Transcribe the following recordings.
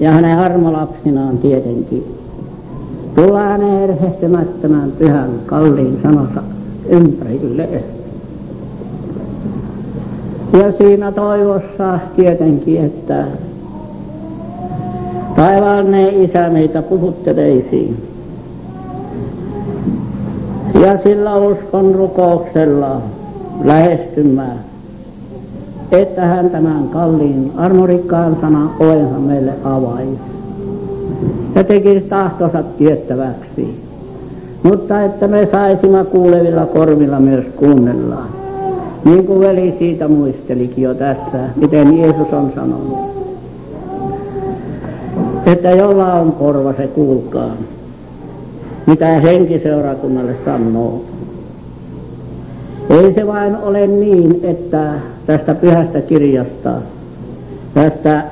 ja hänen armolapsinaan tietenkin. Tulla hänen erhehtymättömän pyhän kalliin sanonsa ympärille. Ja siinä toivossa tietenkin, että taivaallinen isä meitä puhutteleisi. Ja sillä uskon rukouksella lähestymään että hän tämän kalliin armorikkaan sanan ovensa meille avaisi ja tekisi tahtonsa tiettäväksi. Mutta että me saisimme kuulevilla korvilla myös kuunnella. Niin kuin veli siitä muistelikin jo tässä, miten Jeesus on sanonut. Että jolla on korva se kuulkaa, mitä henkiseurakunnalle sanoo. Ei se vain ole niin, että tästä pyhästä kirjasta, tästä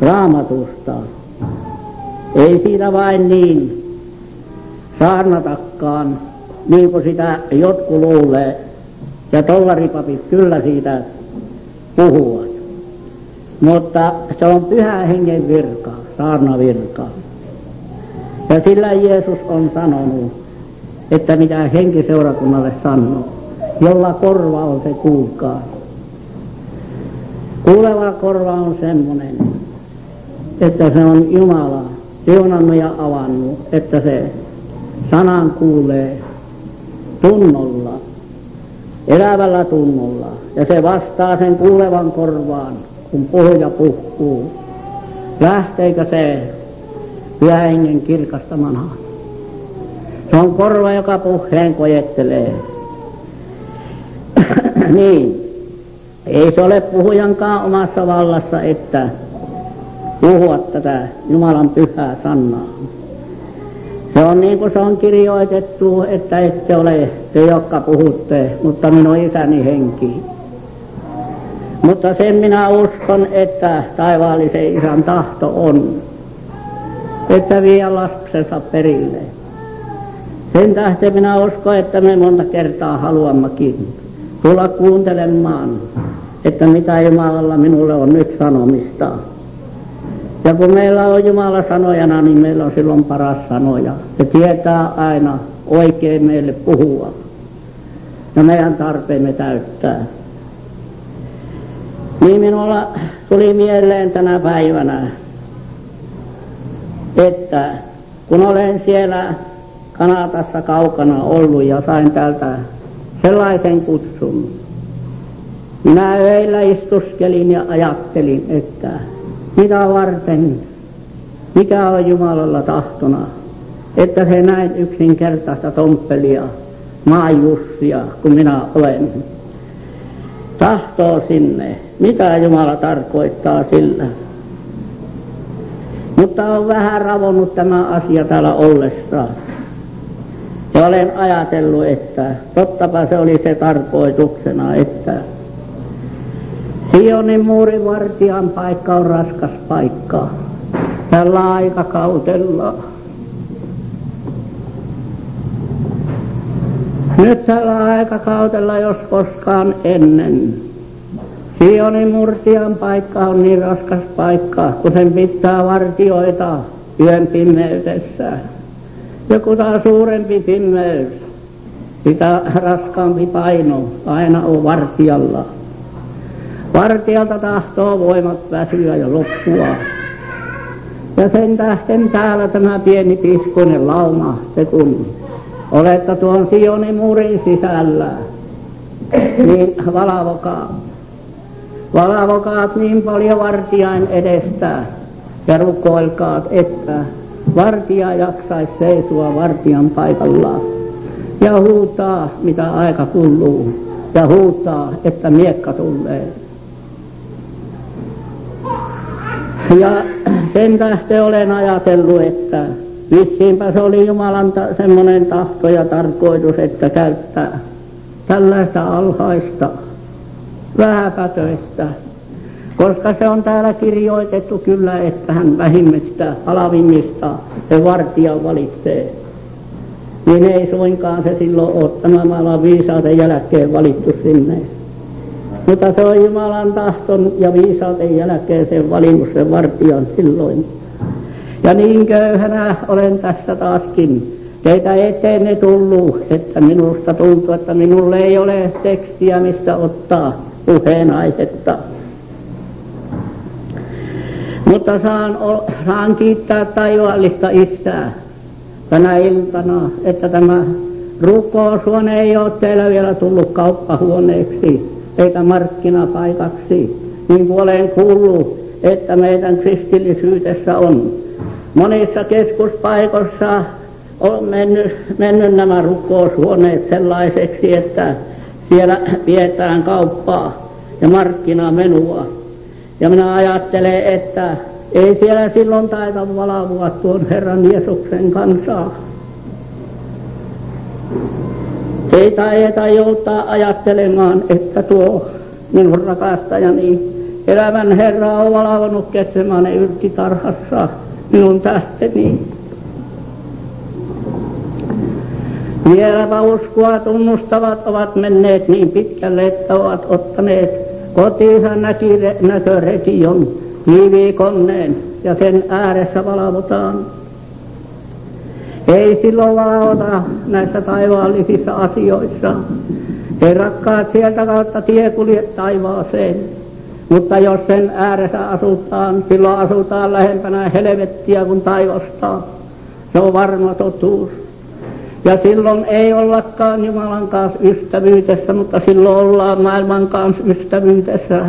raamatusta, ei siitä vain niin saarnatakaan, niin kuin sitä jotkut luulee, ja tollaripapit kyllä siitä puhuvat. Mutta se on pyhä hengen virka, saarnavirka. Ja sillä Jeesus on sanonut, että mitä henki seurakunnalle sanoo. Jolla korva on se kuulkaa. Kuuleva korva on semmoinen, että se on Jumala siunannut ja avannut, että se sanan kuulee tunnolla, elävällä tunnolla. Ja se vastaa sen kuulevan korvaan, kun puhuja puhuu. Lähteekö se pyhä hengen kirkastamana se on korva, joka puheen kojettelee. niin. Ei se ole puhujankaan omassa vallassa, että puhua tätä Jumalan pyhää sanaa. Se on niin kuin se on kirjoitettu, että ette ole te, jotka puhutte, mutta minun isäni henki. Mutta sen minä uskon, että taivaallisen isän tahto on, että vie lapsensa perille. Sen tähden minä uskon, että me monta kertaa haluammekin tulla kuuntelemaan, että mitä Jumalalla minulle on nyt sanomista. Ja kun meillä on Jumala sanojana, niin meillä on silloin paras sanoja. Se tietää aina oikein meille puhua ja meidän tarpeemme täyttää. Niin minulla tuli mieleen tänä päivänä, että kun olen siellä Kanadassa kaukana ollut ja sain täältä sellaisen kutsun. Minä öillä istuskelin ja ajattelin, että mitä varten, mikä on Jumalalla tahtona, että se näin yksinkertaista tomppelia, maajussia, kun minä olen, tahtoo sinne, mitä Jumala tarkoittaa sillä. Mutta on vähän ravonnut tämä asia täällä ollessaan. Ja olen ajatellut, että tottapa se oli se tarkoituksena, että Sionin muurin vartijan paikka on raskas paikka tällä aikakautella. Nyt tällä aikakautella, jos koskaan ennen, Sionin murtian paikka on niin raskas paikka, kun sen pitää vartioita yön pimeytessä. Ja kuta suurempi pimeys, sitä raskaampi paino aina on vartijalla. Vartijalta tahtoo voimat väsyä ja loppua. Ja sen tähden täällä tämä pieni piskuinen lauma, se kun olette tuon Sionin muurin sisällä, niin valavokaa. Valavokaat niin paljon vartijain edestä ja rukoilkaat, että Vartija jaksaisi seisoa vartijan paikallaan ja huutaa, mitä aika kuuluu, ja huutaa, että miekka tulee. Ja sen tähden olen ajatellut, että vissiinpä se oli Jumalan ta- semmoinen tahto ja tarkoitus, että käyttää tällaista alhaista, vähäpätöistä koska se on täällä kirjoitettu kyllä, että hän vähimmistä, alavimmista se vartija valitsee. Niin ei suinkaan se silloin tämän maailman viisauden jälkeen valittu sinne. Mutta se on Jumalan tahton ja viisauden jälkeen sen valinnut sen vartijan silloin. Ja niin köyhänä olen tässä taaskin. Teitä eteen tullut, että minusta tuntuu, että minulle ei ole tekstiä, mistä ottaa puheenaihetta. Mutta saan, saan kiittää taivaallista Isää tänä iltana, että tämä rukoushuone ei ole teillä vielä tullut kauppahuoneeksi eikä markkinapaikaksi, niin kuin olen kuullut, että meidän kristillisyytessä on. Monissa keskuspaikoissa on mennyt, mennyt nämä rukoushuoneet sellaiseksi, että siellä pidetään kauppaa ja markkinamenua. Ja minä ajattelen, että ei siellä silloin taita valvua tuon Herran Jeesuksen kansaa. Ei taida joutaa ajattelemaan, että tuo minun rakastajani elämän Herra on valvonut Ketsemane yrkitarhassa minun tähteni. Vieläpä uskoa tunnustavat ovat menneet niin pitkälle, että ovat ottaneet kotiinsa näkörekion kivikonneen ja sen ääressä valvotaan. Ei silloin valvota näissä taivaallisissa asioissa. Ei rakkaat sieltä kautta tie kulje taivaaseen. Mutta jos sen ääressä asutaan, silloin asutaan lähempänä helvettiä kuin taivasta. Se on varma totuus. Ja silloin ei ollakaan Jumalan kanssa ystävyydessä, mutta silloin ollaan maailman kanssa ystävyydessä.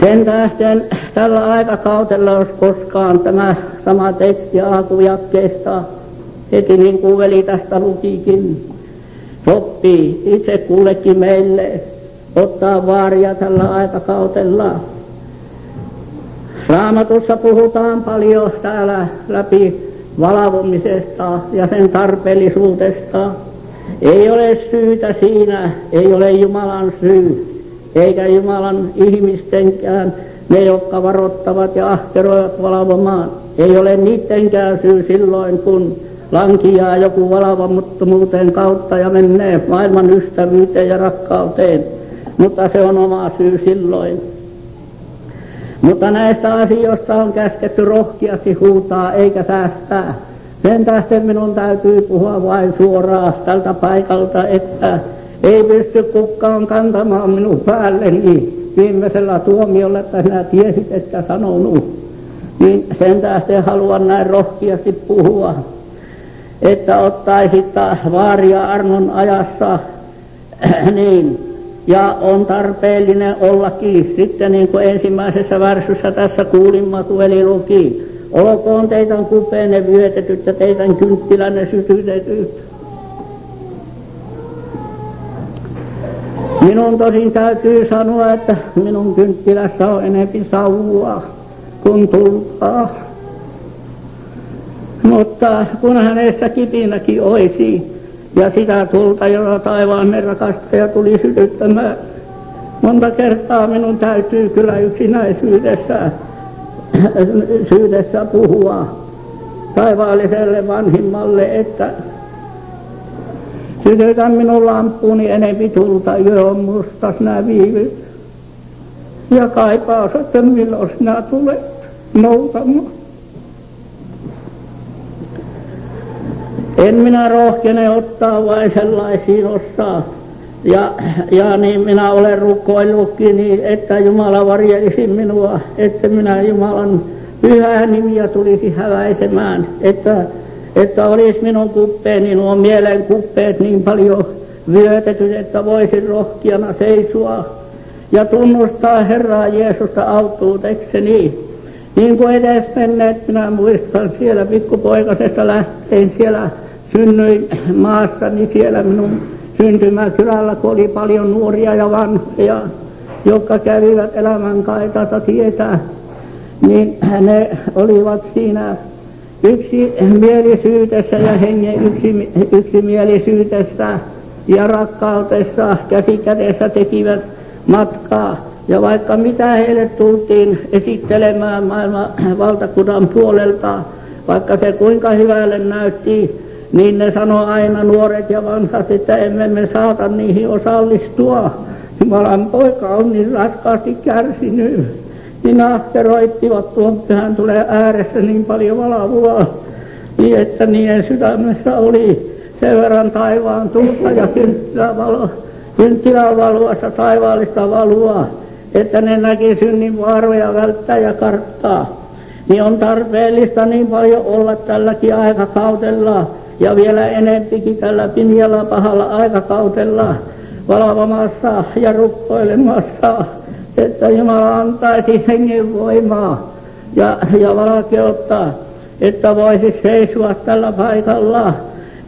Sen tähden tällä aikakautella, jos koskaan tämä sama teksti alkujakkeesta, heti niin kuin veli tästä lukikin, sopii itse kullekin meille ottaa vaaria tällä aikakautella. Raamatussa puhutaan paljon täällä läpi valvomisesta ja sen tarpeellisuudesta. Ei ole syytä siinä, ei ole Jumalan syy eikä Jumalan ihmistenkään, ne jotka varoittavat ja ahkeroivat valvomaan. Ei ole niidenkään syy silloin, kun lankiaa joku valvomuttomuuteen kautta ja menee maailman ystävyyteen ja rakkauteen. Mutta se on oma syy silloin. Mutta näistä asioista on käsketty rohkeasti huutaa eikä säästää. Sen tähden minun täytyy puhua vain suoraan tältä paikalta, että ei pysty kukaan kantamaan minun päälleni viimeisellä tuomiolla, että sinä tiesit, että sanonut. Niin sen tähden haluan näin rohkeasti puhua, että ottaisit vaaria armon ajassa, niin, ja on tarpeellinen ollakin sitten niin kuin ensimmäisessä värsyssä tässä kuulimma, kun luki. Olkoon teidän kupeenne vyötetyt ja teidän kynttilänne sytytetyt. Minun tosin täytyy sanoa, että minun kynttilässä on enempi savua kuin tultaa. Mutta kun hänessä kipinäkin olisi ja sitä tulta, jota taivaan rakastaja tuli sytyttämään, monta kertaa minun täytyy kyllä yksinäisyydessä syydessä puhua taivaalliselle vanhimmalle, että Sytytä minun lampuuni enempi tulta, yö on mustas nämä viivyt. Ja kaipaus, että milloin sinä tulet noutamaan. En minä rohkene ottaa vain sellaisiin osaa. Ja, ja niin minä olen rukoillutkin, niin että Jumala varjelisi minua, että minä Jumalan pyhää nimiä tulisi häväisemään, että että olisi minun kuppeeni nuo mielen kuppeet niin paljon vyötetyt, että voisin rohkiana seisua ja tunnustaa Herraa Jeesusta autuutekseni. Niin kuin edes menneet, minä muistan siellä pikkupoikasesta lähteen siellä synnyin maassa, niin siellä minun syntymäkylällä, kun oli paljon nuoria ja vanhoja, jotka kävivät elämän kaitata tietää, niin ne olivat siinä yksi mielisyytessä ja hengen yksi, yksimielisyytessä ja rakkautessa käsikädessä tekivät matkaa. Ja vaikka mitä heille tultiin esittelemään maailman valtakunnan puolelta, vaikka se kuinka hyvälle näytti, niin ne sanoi aina nuoret ja vanhat, että emme me saata niihin osallistua. Jumalan poika on niin raskaasti kärsinyt, niin ahkeroittivat tuon pyhän tulee ääressä niin paljon valavua, niin että niiden sydämessä oli sen verran taivaan tulta ja kynttilän valuassa taivaallista valua, että ne näki synnin vaaroja välttää ja karttaa. Niin on tarpeellista niin paljon olla tälläkin aikakautella ja vielä enempikin tällä pimiällä pahalla aikakautella valvomassa ja rukkoilemassa, että Jumala antaisi hengen voimaa ja, ja valkeutta, että voisi seisua tällä paikalla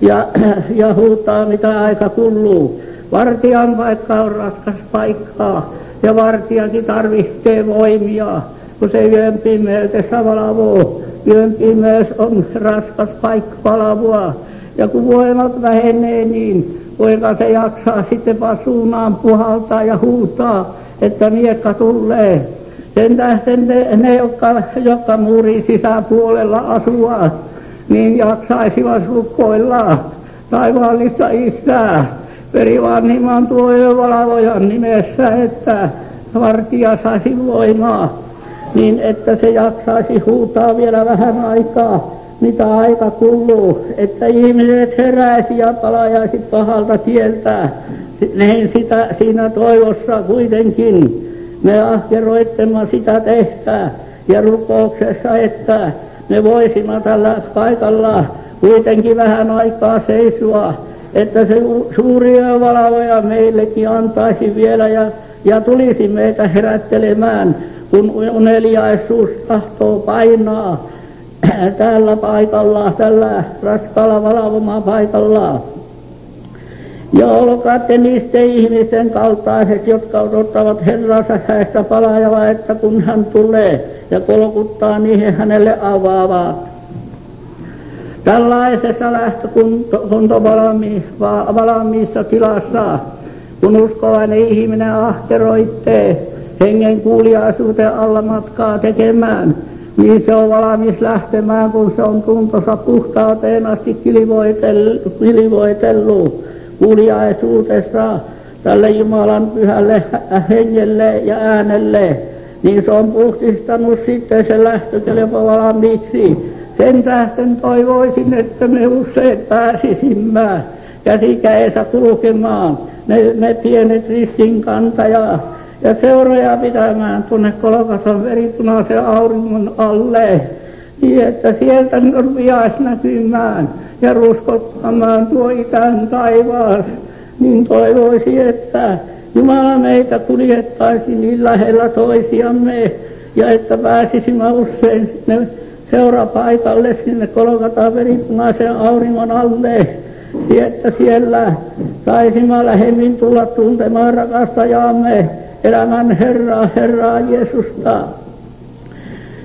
ja, ja huutaa mitä aika kuuluu. Vartijan paikka on raskas paikkaa ja vartijakin tarvitsee voimia, kun se yön pimeytessä valvoo. Yön pimeys on raskas paikka valvoa. Ja kun voimat vähenee, niin kuinka se jaksaa sitten pasuunaan puhaltaa ja huutaa, että miekka tulee. Sen tähden ne, ne jotka, jotka muurin sisäpuolella asuvat, niin jaksaisivat rukoilla taivaallista isää perivanniman tuo valvojan nimessä, että vartija saisi voimaa, niin että se jaksaisi huutaa vielä vähän aikaa, mitä aika kuluu, että ihmiset heräisi ja palajaisi pahalta tieltä. Niin sitä siinä toivossa kuitenkin me ahkeroittemme sitä tehtää ja rukouksessa, että me voisimme tällä paikalla kuitenkin vähän aikaa seisua että se suuri valvoja meillekin antaisi vielä ja, ja tulisi meitä herättelemään, kun uneliaisuus tahtoo painaa tällä paikalla, tällä raskaalla valvomaan paikalla. Ja olkaatte niistä ihmisten kaltaiset, jotka odottavat Herransa häistä palajalla, että kun hän tulee ja kolkuttaa, niin hänelle avaavat. Tällaisessa lähtökuntovalmiissa tilassa, kun uskovainen ihminen ahkeroittee hengen kuuliaisuuteen alla matkaa tekemään, niin se on valmis lähtemään, kun se on tuntosa puhtauteen asti kilivoitellut kuuliaisuudessa tälle Jumalan pyhälle hengelle ja äänelle, niin se on puhdistanut sitten se lähtökelpo valmiiksi sen tähden toivoisin, että me usein pääsisimme käsikäessä kulkemaan. Ne, ne pienet ristinkantaja ja seuroja pitämään tuonne Kolkason veripunaisen auringon alle, niin että sieltä rupiaisi näkymään ja ruskottamaan tuo itän taivaas, niin toivoisi, että Jumala meitä kuljettaisi niin lähellä toisiamme ja että pääsisimme usein sinne seurapaikalle sinne Kolkataan veripunaisen auringon alle, että siellä saisimme lähemmin tulla tuntemaan rakastajaamme, elämän Herraa, Herraa Jeesusta.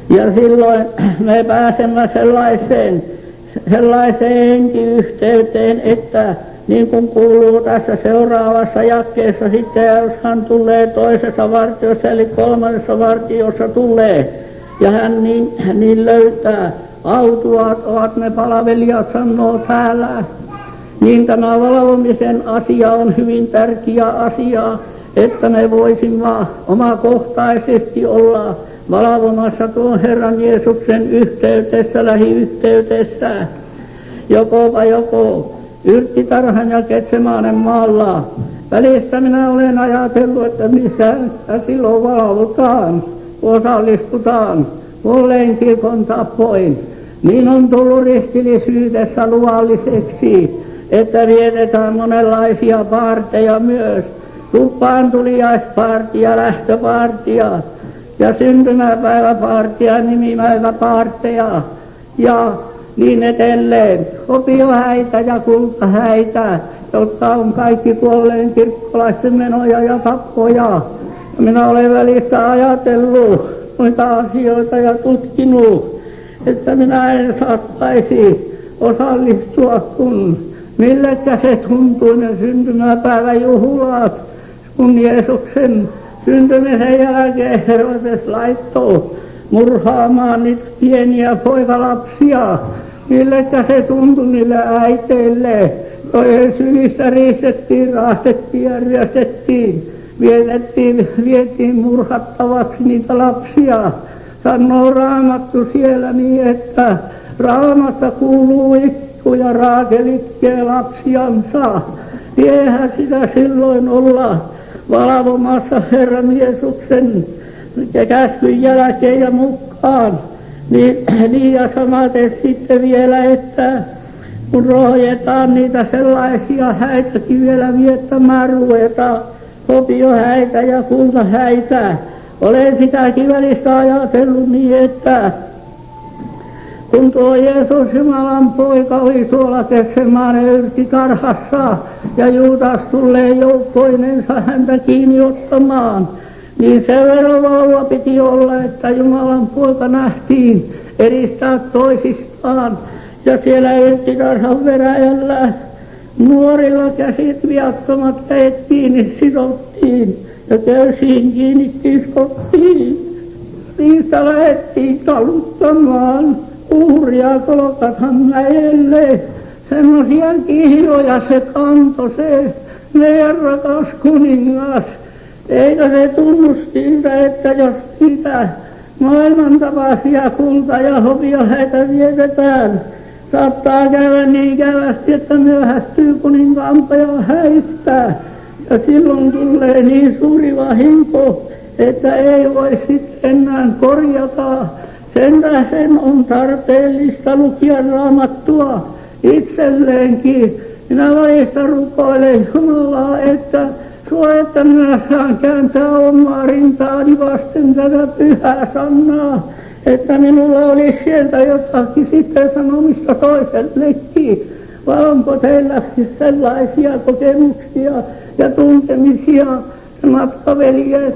Ja silloin me pääsemme sellaiseen, sellaiseen henkiyhteyteen, että niin kuin kuuluu tässä seuraavassa jakkeessa sitten, jos hän tulee toisessa vartiossa, eli kolmannessa vartiossa tulee, ja hän niin, niin löytää. Autuaat ovat ne palvelijat, sanoo täällä. Niin tämä valvomisen asia on hyvin tärkeä asia, että me voisimme omakohtaisesti olla valvomassa tuon Herran Jeesuksen yhteydessä, lähiyhteydessä, joko vai joko, yrttitarhan ja Ketsemaanen maalla. Välistä minä olen ajatellut, että missä silloin valvotaan osallistutaan olleen kirkon tapoin, niin on tullut ristillisyydessä luvalliseksi, että vietetään monenlaisia paarteja myös. Tuppaan tuliaispaartia, lähtöpaartia ja syntymäpäiväpaartia, nimimäiväpaarteja ja niin edelleen. Opiohäitä ja kultahäitä, jotka on kaikki kuolleen kirkkolaisten menoja ja tappoja. Minä olen välistä ajatellut noita asioita ja tutkinut, että minä en saattaisi osallistua, kun millekä se tuntuu ne syntymäpäivän juhlat, kun Jeesuksen syntymisen jälkeen Herodes laittoi murhaamaan niitä pieniä poikalapsia. Millekä se tuntui niille äiteille, joiden syistä riistettiin, raastettiin ja ryöstettiin vietettiin, vietiin murhattavaksi niitä lapsia. Sanoo raamattu siellä niin, että raamassa kuuluu itku ja Raakel itkee lapsiansa. Eihän sitä silloin olla valvomassa Herran Jeesuksen käskyn jälkeen ja mukaan. Niin, niin ja samaten sitten vielä, että kun rohjetaan niitä sellaisia häitäkin vielä viettämään ruvetaan, häitä ja häitä. Olen sitäkin välistä ajatellut niin, että kun tuo Jeesus Jumalan poika oli tuolla Kessemanen karhassa ja Juutas tulee joukkoinensa häntä kiinni ottamaan, niin se verovauva piti olla, että Jumalan poika nähtiin eristää toisistaan. Ja siellä yrttitarhan veräjällä nuorilla käsit viattomat kädet kiinni sidottiin ja köysiin kiinni kiskottiin. Niistä lähettiin kaluttamaan uhria kolkatan mäelle. Semmoisia kihjoja se kanto se meidän rakas kuningas. Eikä se tunnu siltä, että jos sitä maailman tapaisia kulta- ja häitä vietetään, saattaa käydä niin kävästi, että myöhästyy kuninkaanpaja häistä. Ja silloin tulee niin suuri vahinko, että ei voi sitten enää korjata. Sen tähden on tarpeellista lukia raamattua itselleenkin. Minä välistä rukoilen Jumalaa, että että minä saan kääntää omaa rintaani vasten tätä pyhää sanaa, että minulla oli sieltä jotakin sitten sanomista toisellekin. Vai onko teillä sellaisia kokemuksia ja tuntemisia, matkaveljet,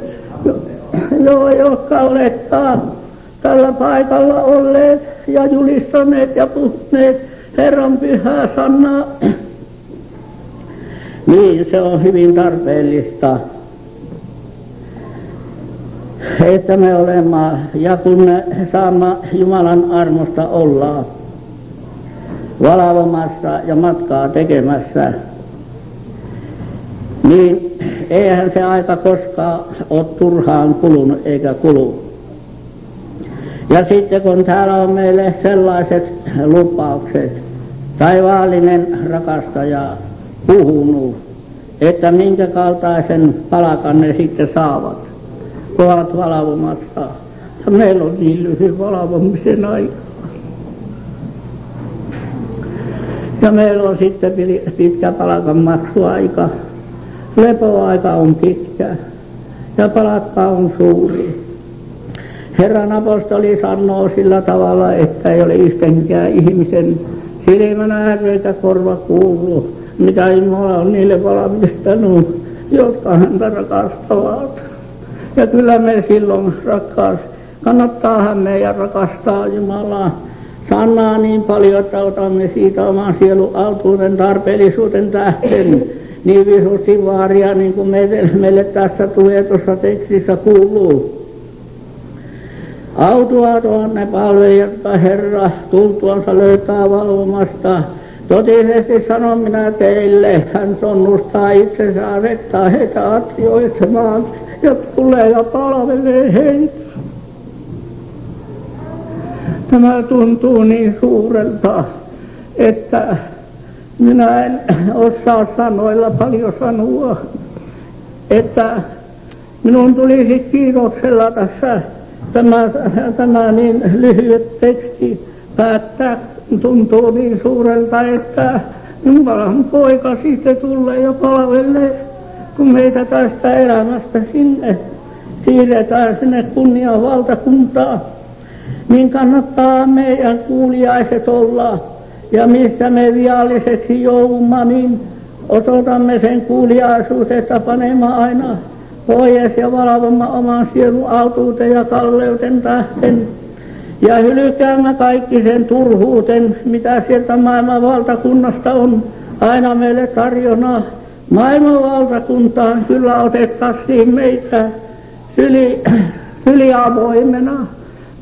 jo, jotka olette tällä paikalla olleet ja julistaneet ja puhuneet Herran pyhää sanaa niin, se on hyvin tarpeellista, että me olemme, ja kun me saamme Jumalan armosta olla valvomassa ja matkaa tekemässä, niin eihän se aika koskaan ole turhaan kulunut eikä kulu. Ja sitten kun täällä on meille sellaiset lupaukset, taivaallinen rakastaja puhunut, että minkä kaltaisen palakan ne sitten saavat, ovat valvomassa. Ja meillä on niin lyhyt valvomisen aika. Ja meillä on sitten pitkä palakan maksuaika. Lepoaika on pitkä ja palakka on suuri. Herran apostoli sanoo sillä tavalla, että ei ole yhdenkään ihmisen silmänä eikä korva kuullut mitä Jumala on niille valmistanut, jotka häntä rakastavat. Ja kyllä me silloin rakkaas, kannattaahan meidän rakastaa Jumalaa sanaa niin paljon, että otamme siitä oman sielun autuuden tarpeellisuuden tähten niin visusti vaaria, niin kuin meille, meille tässä tulee tuossa tekstissä kuuluu. Autua tuonne palvelijat, Herra tultuansa löytää valvomasta Totisesti sanon minä teille, hän tunnustaa itsensä asettaa heitä asioitsemaan ja tulee ja palvelee heitä. Tämä tuntuu niin suurelta, että minä en osaa sanoilla paljon sanoa, että minun tulisi kiitoksella tässä tämä, tämä niin lyhyet teksti päättää tuntuu niin suurelta, että Jumalan poika sitten tulee ja palvelee, kun meitä tästä elämästä sinne siirretään sinne kunnian valtakuntaa, niin kannattaa meidän kuuliaiset olla. Ja missä me vialliseksi joudumme, niin osoitamme sen kuuliaisuudesta panemaan aina pois ja valvomme oman sielun autuuteen ja kalleuden tähten ja hylkäämme kaikki sen turhuuten, mitä sieltä maailman valtakunnasta on aina meille tarjona. Maailman valtakuntaan kyllä otettaisiin meitä syli, syliavoimena,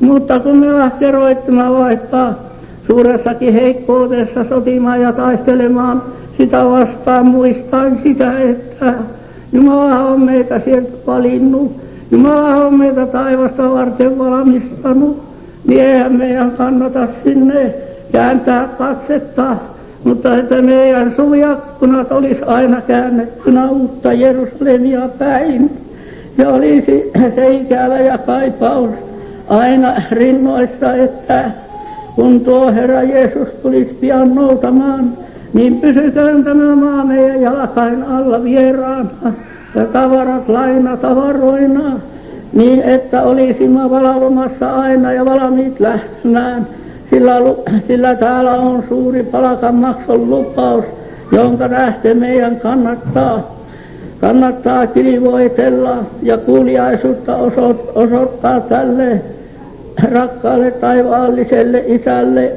mutta kun me lähtee roittamaan vaikka suuressakin heikkoudessa sotimaan ja taistelemaan sitä vastaan, muistaen sitä, että Jumala on meitä sieltä valinnut. Jumala on meitä taivasta varten valmistanut. Niin eihän meidän kannata sinne kääntää katsetta, mutta että meidän suviakkunat olisi aina käännettynä uutta Jerusalemia päin. Ja olisi se ikävä ja kaipaus aina rinnoissa, että kun tuo Herra Jeesus tulisi pian noutamaan, niin pysytään tämä maa meidän jalkain alla vieraana ja tavarat laina tavaroina, niin että olisimme valvomassa aina ja valmiit lähtemään, sillä, sillä täällä on suuri palkanmakson lupaus, jonka lähtee meidän kannattaa kannattaa kilvoitella ja kuuliaisuutta osoittaa tälle rakkaalle taivaalliselle isälle.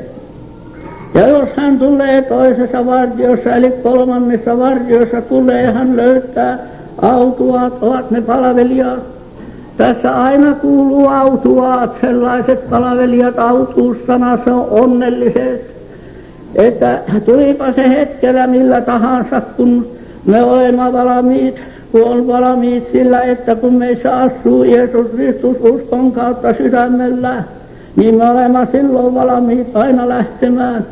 Ja jos hän tulee toisessa vartiossa, eli kolmannessa vartiossa tulee, hän löytää autuaat, ovat ne palvelijat. Tässä aina kuuluu autuaat, sellaiset palvelijat, autuussana, se on onnelliset. Että tulipa se hetkellä millä tahansa, kun me olemme valmiit kun on valmiit sillä, että kun meissä asuu Jeesus Kristus uskon kautta sydämellä, niin me olemme silloin valmiit aina lähtemään.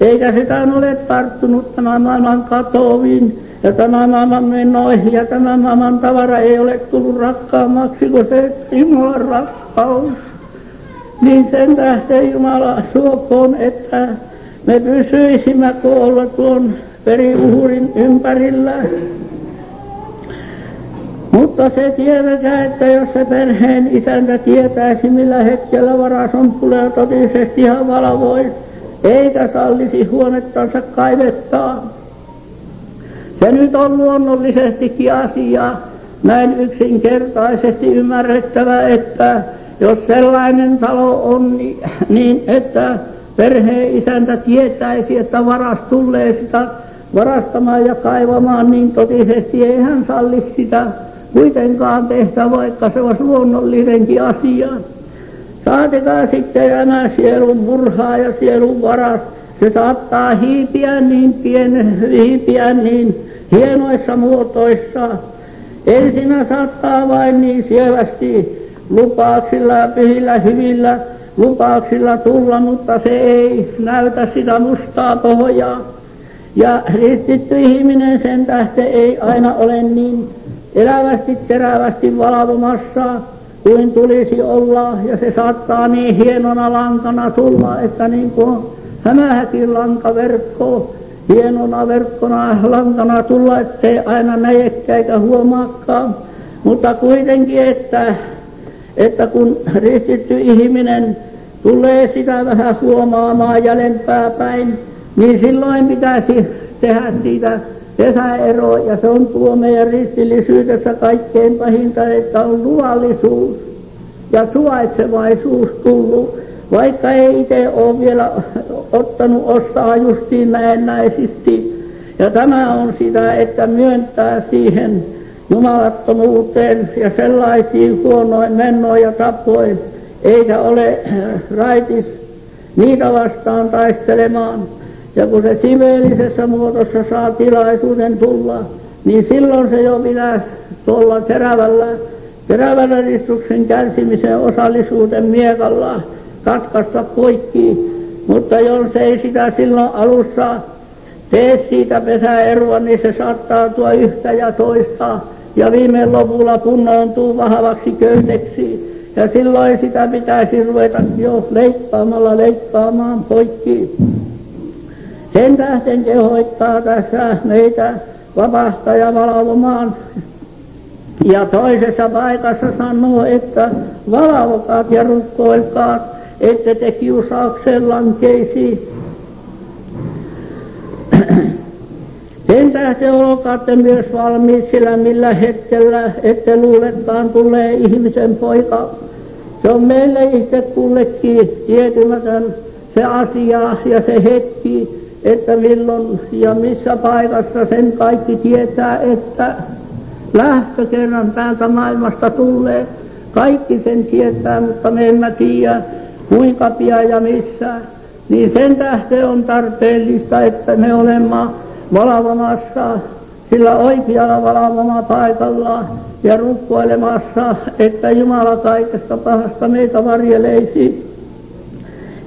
Eikä sitä ole tarttunut tämän maailman katoviin ja tämän maailman menoihin ja tämän maailman tavara ei ole tullut rakkaammaksi kuin se Jumalan rakkaus. Niin sen tähden Jumala suokoon, että me pysyisimme tuolla tuon periuhurin ympärillä mutta se tiedetään, että jos se perheen isäntä tietäisi, millä hetkellä varason tulee totisesti ihan valvoin, eikä sallisi huonettansa kaivettaa. Se nyt on luonnollisestikin asia, näin yksinkertaisesti ymmärrettävä, että jos sellainen talo on, niin, niin että perheen isäntä tietäisi, että varas tulee sitä varastamaan ja kaivamaan, niin totisesti ei hän salli sitä kuitenkaan tehtä, vaikka se olisi luonnollinenkin asia. Saatetaan sitten nämä sielun murhaa ja sielun varas. Se saattaa hiipiä niin pien, hiipiä niin hienoissa muotoissa. Ensinnä saattaa vain niin sievästi lupauksilla ja pyhillä hyvillä lupauksilla tulla, mutta se ei näytä sitä mustaa pohjaa. Ja ristitty ihminen sen tähden ei aina ole niin elävästi terävästi valvomassa kuin tulisi olla, ja se saattaa niin hienona lankana tulla, että niin kuin hämähäkin lankaverkko, hienona verkkona lankana tulla, ettei aina näekään eikä huomaakaan, mutta kuitenkin, että, että kun ristitty ihminen tulee sitä vähän huomaamaan jäljempää päin, niin silloin pitäisi tehdä siitä pesäero, ja se on tuo meidän ristillisyydessä kaikkein pahinta, että on luvallisuus ja suvaitsevaisuus tullut, vaikka ei itse ole vielä ottanut ostaa justiin näennäisesti. Ja tämä on sitä, että myöntää siihen jumalattomuuteen ja sellaisiin huonoin mennoin ja tapoin, eikä ole raitis niitä vastaan taistelemaan. Ja kun se siveellisessä muodossa saa tilaisuuden tulla, niin silloin se jo pitäisi tuolla terävällä, terävällä ristuksen kärsimisen osallisuuden miekalla katkaista poikki. Mutta jos ei sitä silloin alussa tee siitä pesäeroa, niin se saattaa tuo yhtä ja toista ja viime lopulla punnoontuu vahvaksi köyteksi. Ja silloin sitä pitäisi ruveta jo leikkaamalla leikkaamaan poikki. Sen tähden kehoittaa tässä meitä vapahtaa ja valvomaan. Ja toisessa paikassa sanoo, että valvokaat ja rukkoilkaat, ette te kiusaukseen lankeisi. Sen tähden olkaatte myös valmiit sillä millä hetkellä, ette luulekaan tulee ihmisen poika. Se on meille itse kullekin tietymätön se asia ja se hetki, että milloin ja missä paikassa sen kaikki tietää, että lähtö kerran täältä maailmasta tulee. Kaikki sen tietää, mutta me emme tiedä kuinka pian ja missä. Niin sen tähden on tarpeellista, että me olemme valvomassa sillä oikealla valvoma paikallaan ja rukkoilemassa, että Jumala kaikesta pahasta meitä varjeleisi.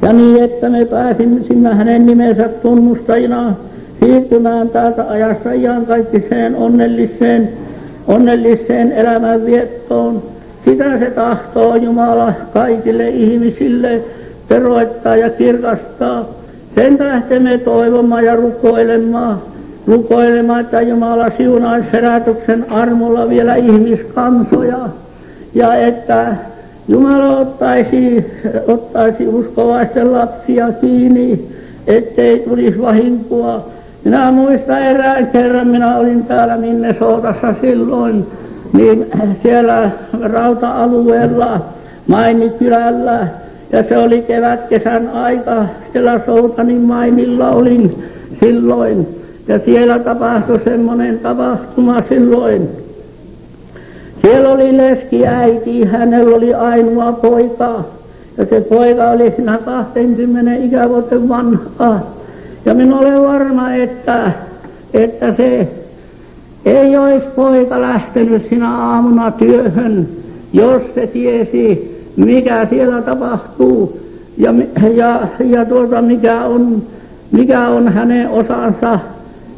Ja niin, että me pääsimme hänen nimensä tunnustajina siirtymään täältä ajasta ihan kaikkiseen onnelliseen, onnelliseen elämänviettoon. Sitä se tahtoo Jumala kaikille ihmisille teroittaa ja kirkastaa. Sen tähden me toivomaan ja rukoilemaan, rukoilemaan, että Jumala siunaisi herätyksen armolla vielä ihmiskansoja. Ja että Jumala ottaisi, ottaisi uskovaisten lapsia kiinni, ettei tulisi vahinkoa. Minä muistan erään kerran, minä olin täällä Minnesotassa silloin, niin siellä rauta-alueella, Mainikylällä, ja se oli kevät-kesän aika, siellä Soutanin mainilla olin silloin, ja siellä tapahtui semmoinen tapahtuma silloin. Siellä oli leski äiti, hänellä oli ainoa poika, ja se poika oli siinä 20 ikävuoten vanha. Ja minä olen varma, että, että se ei olisi poika lähtenyt sinä aamuna työhön, jos se tiesi, mikä siellä tapahtuu ja, ja, ja tuota, mikä, on, mikä on hänen osansa.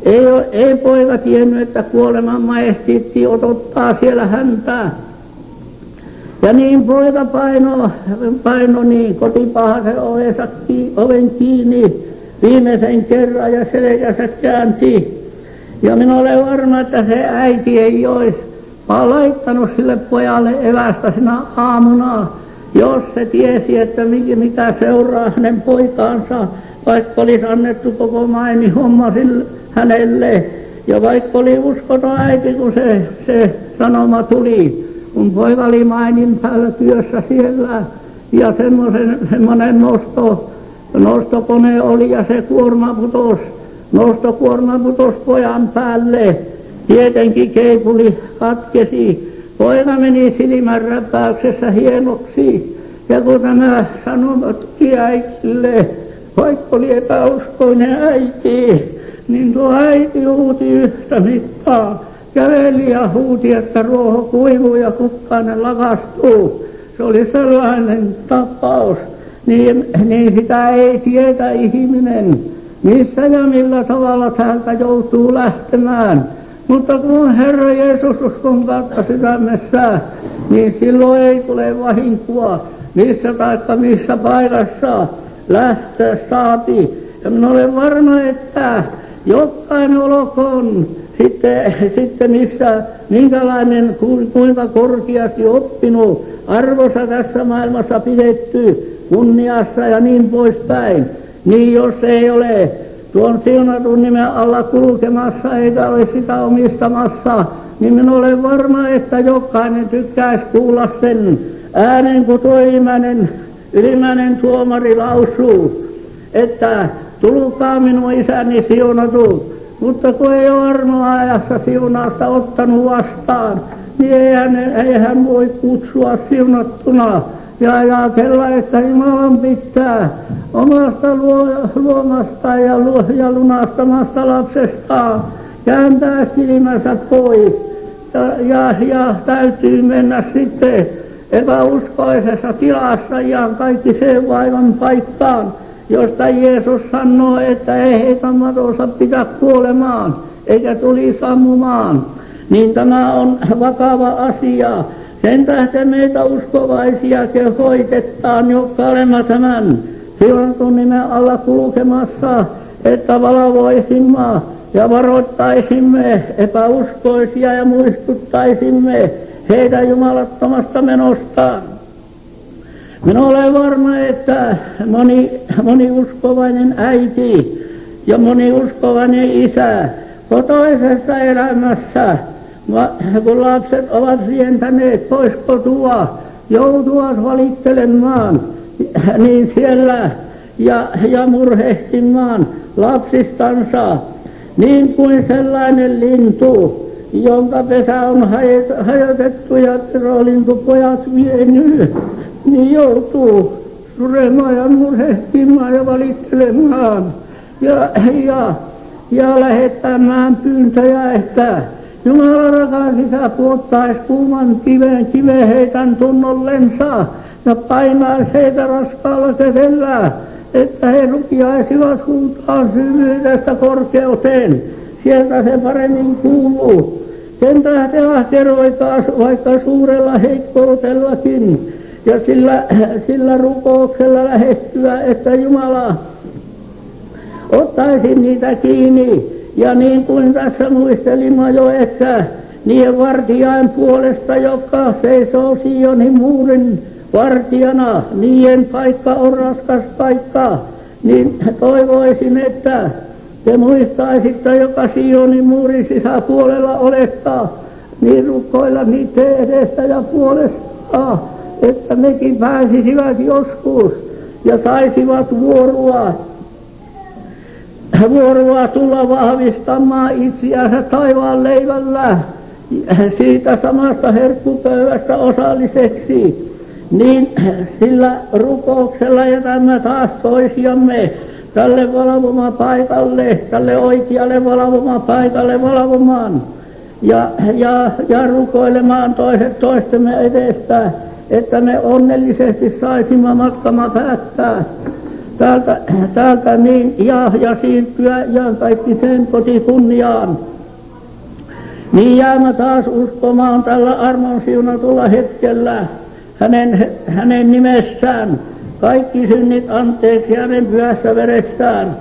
Ei, ole, ei poika tiennyt, että kuoleman maestiitti odottaa siellä häntä. Ja niin poika paino, paino niin kotipahansa oven kiinni viimeisen kerran ja selkänsä käänti. Ja minä olen varma, että se äiti ei olisi vaan laittanut sille pojalle evästä sinä aamuna, jos se tiesi, että mikä seuraa hänen poikaansa, vaikka olisi annettu koko maini homma sille, hänelle. Ja vaikka oli uskoton äiti, kun se, se sanoma tuli, kun poika oli mainin päällä työssä siellä, ja semmoinen, semmoinen nosto, nostokone oli ja se kuorma putosi, nostokuorma putosi pojan päälle. Tietenkin keipuli katkesi. Poika meni silmänräpäyksessä hienoksi. Ja kun tämä sanoma tuli äitille, vaikka oli epäuskoinen äiti, niin tuo äiti huuti yhtä mittaa. Käveli ja huuti, että ruoho kuivuu ja kukkainen lakastuu. Se oli sellainen tapaus niin, niin sitä ei tietä ihminen, missä ja millä tavalla täältä joutuu lähtemään. Mutta kun Herra Jeesus uskon kautta sydämessä, niin silloin ei tule vahinkoa, missä taikka missä paikassa lähteä saati. Ja minä olen varma, että jokainen olkoon sitten, sitten missä, minkälainen, kuinka korkeasti oppinut, arvossa tässä maailmassa pidetty, kunniassa ja niin poispäin. Niin jos ei ole tuon siunatun nimen alla kulkemassa eikä ole sitä omistamassa, niin minä olen varma, että jokainen tykkäisi kuulla sen äänen, kun tuo ylimäinen tuomari lausuu, että tulkaa minun isäni siunatu, mutta kun ei ole armoa ajassa siunausta ottanut vastaan, niin eihän, eihän voi kutsua siunattuna ja ajatella, että Jumalan pitää omasta luomasta ja, ja lunastamasta lapsestaan kääntää silmänsä pois. Ja, ja, ja täytyy mennä sitten epäuskoisessa tilassa ja kaikki se vaivan paikkaan, josta Jeesus sanoo, että ei heitä matonsa pitää kuolemaan, eikä tuli sammumaan. Niin tämä on vakava asia. Sen tähden meitä uskovaisia kehoitetaan, jotka olemme tämän siunatun nimen alla kulkemassa, että valvoisimme ja varoittaisimme epäuskoisia ja muistuttaisimme heitä jumalattomasta menostaan. Minä olen varma, että moni, moni uskovainen äiti ja moni uskovainen isä kotoisessa elämässä kun lapset ovat rientäneet pois kotua, joutuvat valittelemaan, niin siellä ja, ja murhehtimaan lapsistansa, niin kuin sellainen lintu, jonka pesä on hajotettu ja terolintupojat vienyt, niin joutuu suremaan ja murehtimaan ja valittelemaan. Ja, ja ja lähettämään pyyntöjä, että Jumala rakas isä puottaisi kuuman kiven kive heidän tunnollensa ja painaisi heitä raskaalla kädellä, että he rukiaisivat huutaa syvyydestä korkeuteen. Sieltä se paremmin kuuluu. Sen tähden ahkeroikaa vaikka suurella heikkoutellakin ja sillä, sillä rukouksella lähestyä, että Jumala ottaisi niitä kiinni. Ja niin kuin tässä muistelimme jo, että niiden vartijain puolesta, joka seisoo Sionin muurin vartijana, niiden paikka on raskas paikka, niin toivoisin, että te muistaisitte, joka Sionin muurin sisäpuolella olettaa, niin rukoilla niitä edestä ja puolesta, että nekin pääsisivät joskus ja saisivat vuoroa. Vuoroa tulla vahvistamaan itseänsä taivaan leivällä siitä samasta herkkupöydästä osalliseksi, niin sillä rukouksella jätämme taas toisiamme tälle paikalle, tälle oikealle paikalle valvomaan ja, ja, ja rukoilemaan toiset toistemme edestä, että me onnellisesti saisimme matkamme päättää täältä, täältä niin, ja, ja siirtyä ja kaikki sen kotikunniaan. Niin jäämme taas uskomaan tällä armon siunatulla hetkellä hänen, hänen nimessään kaikki synnit anteeksi hänen pyhässä verestään.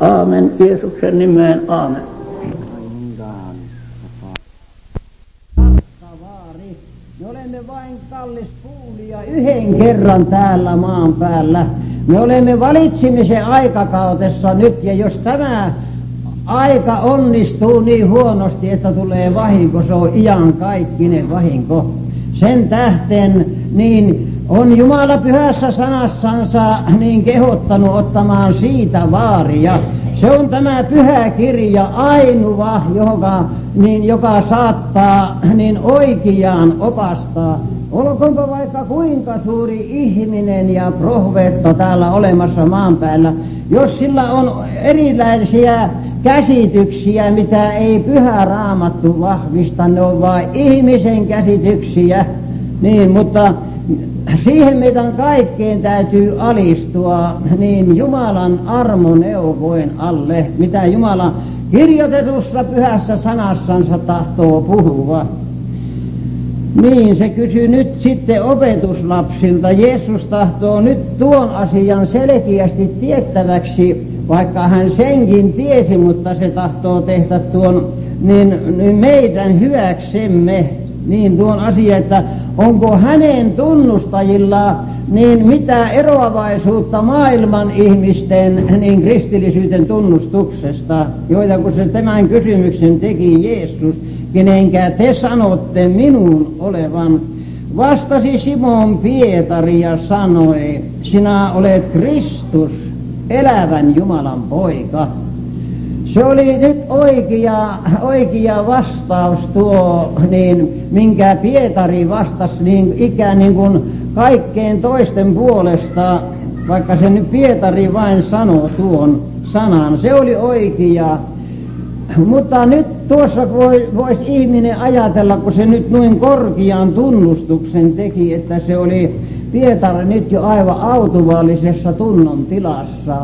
Aamen. Jeesuksen nimeen. Aamen. Me olemme vain kallis puulia yhden kerran täällä maan päällä. Me olemme valitsemisen aikakautessa nyt, ja jos tämä aika onnistuu niin huonosti, että tulee vahinko, se on kaikkinen vahinko. Sen tähten niin on Jumala pyhässä sanassansa niin kehottanut ottamaan siitä vaaria. Se on tämä pyhä kirja ainoa, joka, niin, joka saattaa niin oikeaan opastaa. Olkoonpa vaikka kuinka suuri ihminen ja profeetta täällä olemassa maan päällä, jos sillä on erilaisia käsityksiä, mitä ei pyhä raamattu vahvista, ne on vain ihmisen käsityksiä, niin, mutta siihen meidän kaikkeen täytyy alistua niin Jumalan armoneuvoin alle, mitä Jumala kirjoitetussa pyhässä sanassansa tahtoo puhua. Niin, se kysyy nyt sitten opetuslapsilta. Jeesus tahtoo nyt tuon asian selkeästi tiettäväksi, vaikka hän senkin tiesi, mutta se tahtoo tehdä tuon niin, niin meidän hyväksemme niin tuon asia, että onko hänen tunnustajilla niin mitä eroavaisuutta maailman ihmisten niin kristillisyyden tunnustuksesta, joita kun se tämän kysymyksen teki Jeesus, kenenkä te sanotte minun olevan, vastasi Simon Pietari ja sanoi, sinä olet Kristus, elävän Jumalan poika. Se oli nyt oikea, oikea vastaus tuo, niin, minkä Pietari vastasi niin ikään niin kuin kaikkeen toisten puolesta, vaikka se nyt Pietari vain sanoi tuon sanan. Se oli oikea. Mutta nyt tuossa voi, voisi ihminen ajatella, kun se nyt noin korkean tunnustuksen teki, että se oli Pietari nyt jo aivan autuvallisessa tunnon tilassa.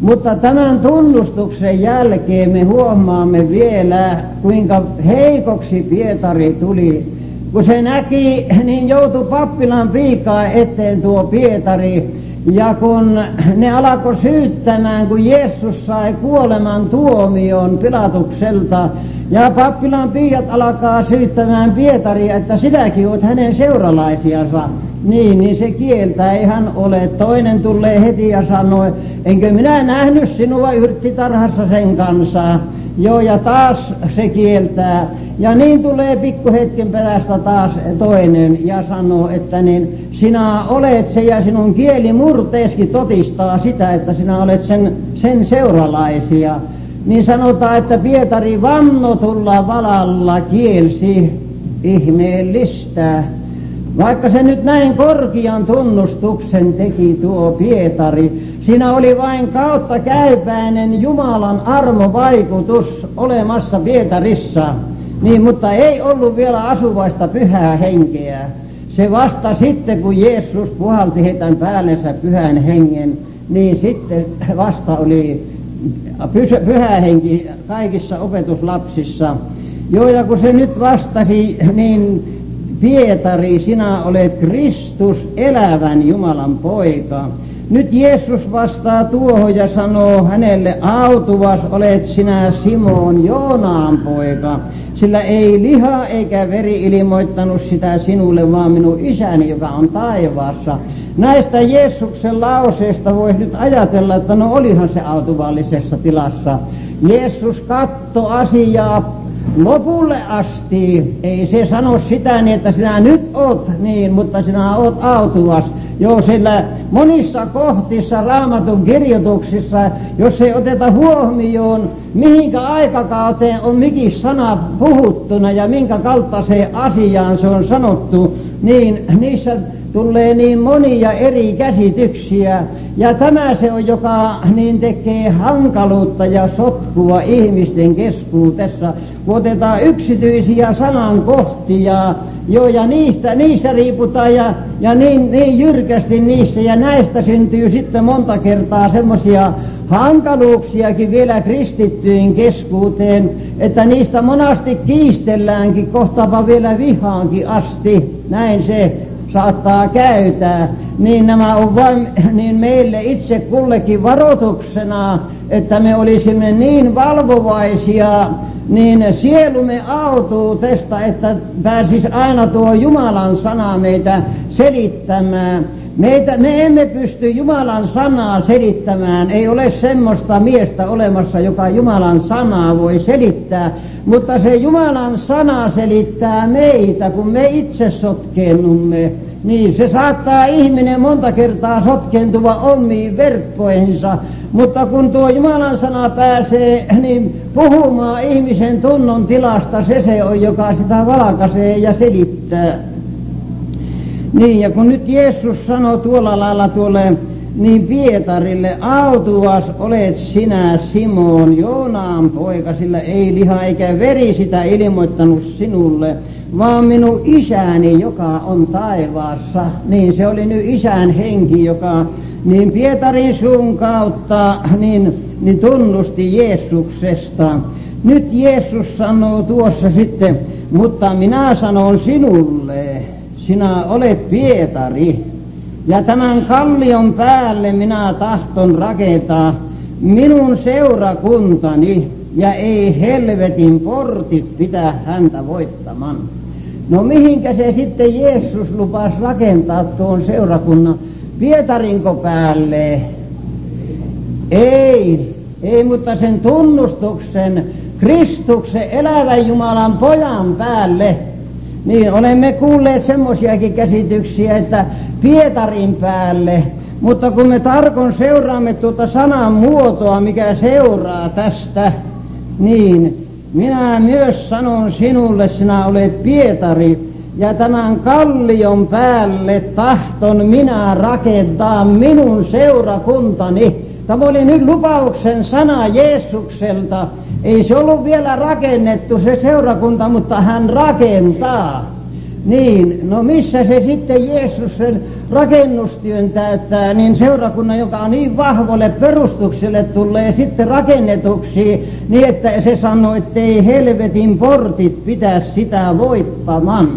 Mutta tämän tunnustuksen jälkeen me huomaamme vielä, kuinka heikoksi Pietari tuli. Kun se näki, niin joutui pappilan piikaa eteen tuo Pietari. Ja kun ne alkoi syyttämään, kun Jeesus sai kuoleman tuomion Pilatukselta, ja pappilan piiat alkaa syyttämään Pietaria, että sinäkin olet hänen seuralaisiansa. Niin, niin se kieltä ei hän ole. Toinen tulee heti ja sanoi, enkö minä nähnyt sinua yrttitarhassa sen kanssa. Joo, ja taas se kieltää. Ja niin tulee pikkuhetken perästä taas toinen ja sanoo, että niin sinä olet se ja sinun kieli murteeski totistaa sitä, että sinä olet sen, sen seuralaisia. Niin sanotaan, että Pietari vannotulla valalla kielsi ihmeellistä vaikka se nyt näin korkean tunnustuksen teki tuo Pietari, Siinä oli vain kautta käypäinen Jumalan armovaikutus olemassa Pietarissa. Niin, mutta ei ollut vielä asuvaista pyhää henkeä. Se vasta sitten, kun Jeesus puhalti heidän päällensä pyhän hengen, niin sitten vasta oli pyhä henki kaikissa opetuslapsissa. Joo, ja kun se nyt vastasi, niin Pietari, sinä olet Kristus, elävän Jumalan poika. Nyt Jeesus vastaa tuohon ja sanoo hänelle, autuvas olet sinä Simon Joonaan poika, sillä ei liha eikä veri ilmoittanut sitä sinulle, vaan minun isäni, joka on taivaassa. Näistä Jeesuksen lauseista voisi nyt ajatella, että no olihan se autuvallisessa tilassa. Jeesus katto asiaa lopulle asti. Ei se sano sitä niin, että sinä nyt oot niin, mutta sinä oot autuvas. Joo, sillä monissa kohtissa raamatun kirjoituksissa, jos ei oteta huomioon, mihinkä aikakauteen on mikin sana puhuttuna ja minkä kautta se asiaan se on sanottu, niin niissä tulee niin monia eri käsityksiä. Ja tämä se on, joka niin tekee hankaluutta ja sotkua ihmisten keskuudessa, kun otetaan yksityisiä sanankohtia, joo, ja niistä, niissä riiputaan ja, ja niin, niin jyrkästi niissä, ja näistä syntyy sitten monta kertaa semmoisia hankaluuksiakin vielä kristittyjen keskuuteen, että niistä monasti kiistelläänkin, kohtaapa vielä vihaankin asti. Näin se saattaa käytää, niin nämä on vain niin meille itse kullekin varoituksena, että me olisimme niin valvovaisia, niin sielumme autuutesta, että pääsis aina tuo Jumalan sana meitä selittämään. Meitä, me emme pysty Jumalan sanaa selittämään. Ei ole semmoista miestä olemassa, joka Jumalan sanaa voi selittää. Mutta se Jumalan sana selittää meitä, kun me itse sotkennumme. Niin se saattaa ihminen monta kertaa sotkentua omiin verkkoihinsa, mutta kun tuo Jumalan sana pääsee niin puhumaan ihmisen tunnon tilasta, se se on, joka sitä valkaisee ja selittää. Niin, ja kun nyt Jeesus sanoi tuolla lailla tuolle niin Pietarille, autuas olet sinä Simon, Joonaan poika, sillä ei liha eikä veri sitä ilmoittanut sinulle, vaan minun isäni, joka on taivaassa. Niin se oli nyt isän henki, joka niin Pietarin suun kautta niin, niin tunnusti Jeesuksesta. Nyt Jeesus sanoo tuossa sitten, mutta minä sanon sinulle, sinä olet Pietari, ja tämän kallion päälle minä tahton rakentaa minun seurakuntani, ja ei helvetin portit pitää häntä voittaman. No mihinkä se sitten Jeesus lupasi rakentaa tuon seurakunnan? Pietarinko päälle? Ei, ei, mutta sen tunnustuksen Kristuksen elävän Jumalan pojan päälle. Niin, olemme kuulleet semmoisiakin käsityksiä, että Pietarin päälle, mutta kun me tarkon seuraamme tuota sanan muotoa, mikä seuraa tästä, niin minä myös sanon sinulle, sinä olet Pietari, ja tämän kallion päälle tahton minä rakentaa minun seurakuntani. Tämä oli nyt lupauksen sana Jeesukselta. Ei se ollut vielä rakennettu se seurakunta, mutta hän rakentaa. Niin, no missä se sitten Jeesus sen rakennustyön täyttää, niin seurakunnan, joka on niin vahvoille perustukselle, tulee sitten rakennetuksi, niin että se sanoo, ei helvetin portit pitää sitä voittamaan.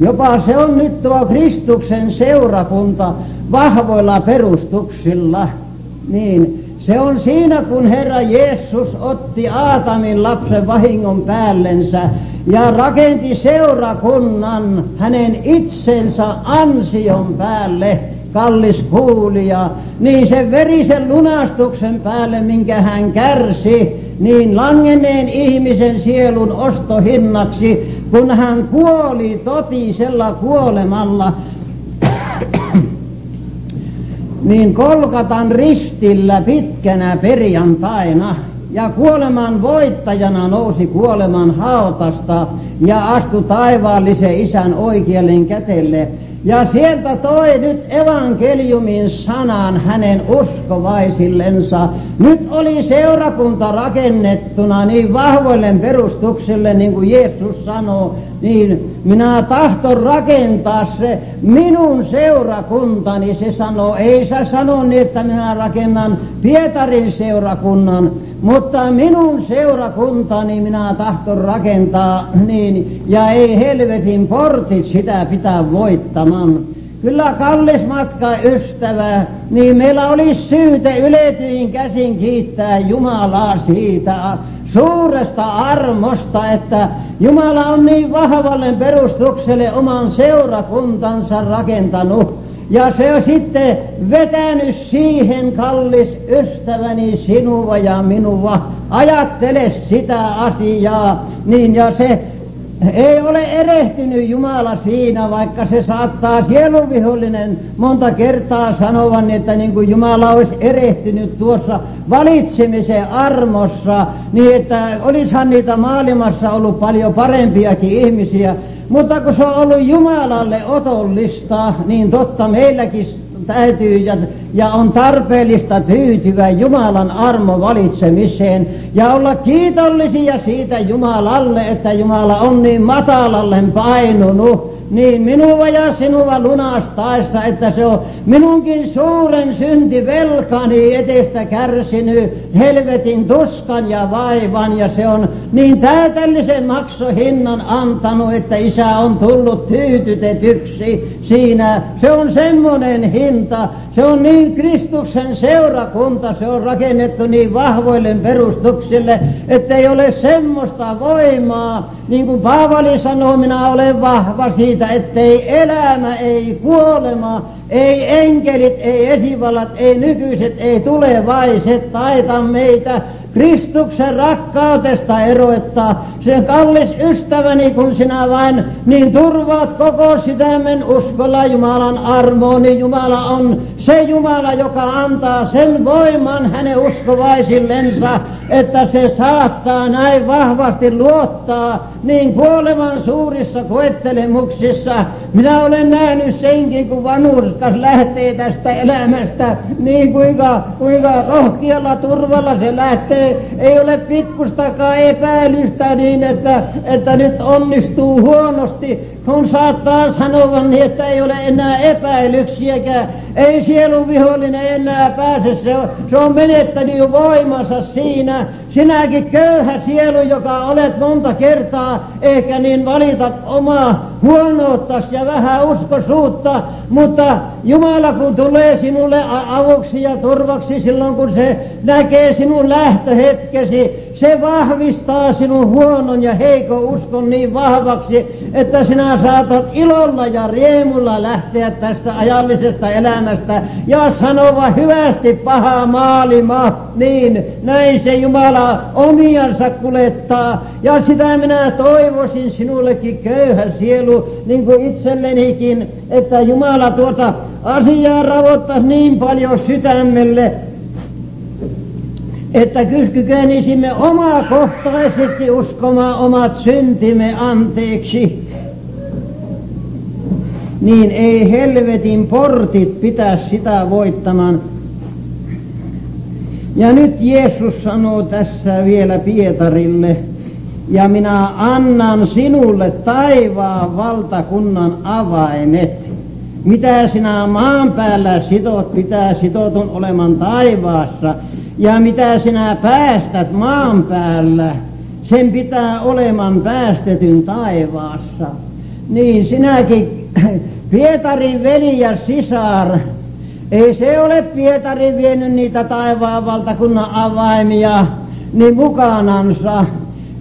Jopa se on nyt tuo Kristuksen seurakunta vahvoilla perustuksilla. Niin, se on siinä, kun Herra Jeesus otti Aatamin lapsen vahingon päällensä ja rakenti seurakunnan hänen itsensä ansion päälle, kallis kuulija, niin sen verisen lunastuksen päälle, minkä hän kärsi, niin langenneen ihmisen sielun ostohinnaksi, kun hän kuoli totisella kuolemalla, niin kolkatan ristillä pitkänä perjantaina, ja kuoleman voittajana nousi kuoleman hautasta ja astui taivaallisen isän oikealle kätelle. Ja sieltä toi nyt evankeliumin sanan hänen uskovaisillensa. Nyt oli seurakunta rakennettuna niin vahvoille perustukselle, niin kuin Jeesus sanoo, niin minä tahton rakentaa se minun seurakuntani. Se sanoo, ei sä sano niin, että minä rakennan Pietarin seurakunnan, mutta minun seurakuntani minä tahton rakentaa niin, ja ei helvetin portit sitä pitää voittamaan. Kyllä kallis matka ystävä, niin meillä olisi syytä yletyin käsin kiittää Jumalaa siitä suuresta armosta, että Jumala on niin vahvalle perustukselle oman seurakuntansa rakentanut. Ja se on sitten vetänyt siihen, kallis ystäväni, sinua ja minua. Ajattele sitä asiaa, niin ja se ei ole erehtynyt Jumala siinä, vaikka se saattaa sieluvihollinen monta kertaa sanovan, että niin kuin Jumala olisi erehtynyt tuossa valitsemisen armossa, niin että olisihan niitä maailmassa ollut paljon parempiakin ihmisiä, mutta kun se on ollut Jumalalle otollista, niin totta meilläkin täytyy ja, ja on tarpeellista tyytyä Jumalan armo valitsemiseen ja olla kiitollisia siitä Jumalalle, että Jumala on niin matalalle painunut niin minua ja sinua lunastaessa, että se on minunkin suuren syntivelkani etestä kärsinyt helvetin tuskan ja vaivan, ja se on niin täytellisen maksohinnan antanut, että isä on tullut tyytytetyksi siinä. Se on semmoinen hinta, se on niin Kristuksen seurakunta, se on rakennettu niin vahvoille perustuksille, että ei ole semmoista voimaa, niin kuin Paavali sanoo, minä olen vahva siitä, ettei elämä, ei kuolema, ei enkelit, ei esivallat, ei nykyiset, ei tulevaiset taita meitä Kristuksen rakkautesta eroittaa. Se kallis ystäväni, kun sinä vain niin turvaat koko sydämen uskolla Jumalan armoon, niin Jumala on se Jumala, joka antaa sen voiman hänen uskovaisillensa, että se saattaa näin vahvasti luottaa niin kuolevan suurissa koettelemuksissa. Minä olen nähnyt senkin, kun vanurskas lähtee tästä elämästä, niin kuinka, kuinka rohkealla turvalla se lähtee. Ei ole pikkustakaan epäilystä niin, että, että nyt onnistuu huonosti, kun saattaa sanoa niin, että ei ole enää epäilyksiäkään. Ei sielun vihollinen enää pääse, se on, se on menettänyt jo voimansa siinä. Sinäkin köyhä sielu, joka olet monta kertaa ehkä niin valitat omaa huonouttas ja vähän uskosuutta, mutta Jumala kun tulee sinulle avuksi ja turvaksi silloin kun se näkee sinun lähtöhetkesi, se vahvistaa sinun huonon ja heikon uskon niin vahvaksi, että sinä saatat ilolla ja riemulla lähteä tästä ajallisesta elämästä ja sanova hyvästi paha maalima. Niin, näin se Jumala omiansa kulettaa. Ja sitä minä toivoisin sinullekin köyhä sielu, niin kuin itsellenikin, että Jumala tuota asiaa ravoittaisi niin paljon sydämelle, että kykenisimme omakohtaisesti uskomaan omat syntimme anteeksi, niin ei helvetin portit pitää sitä voittamaan. Ja nyt Jeesus sanoo tässä vielä Pietarille, ja minä annan sinulle taivaan valtakunnan avaimet. Mitä sinä maan päällä sitot, pitää sitotun olemaan taivaassa. Ja mitä sinä päästät maan päällä, sen pitää olemaan päästetyn taivaassa. Niin sinäkin, Pietarin veli ja sisar, ei se ole Pietari vienyt niitä taivaan valtakunnan avaimia niin mukanansa,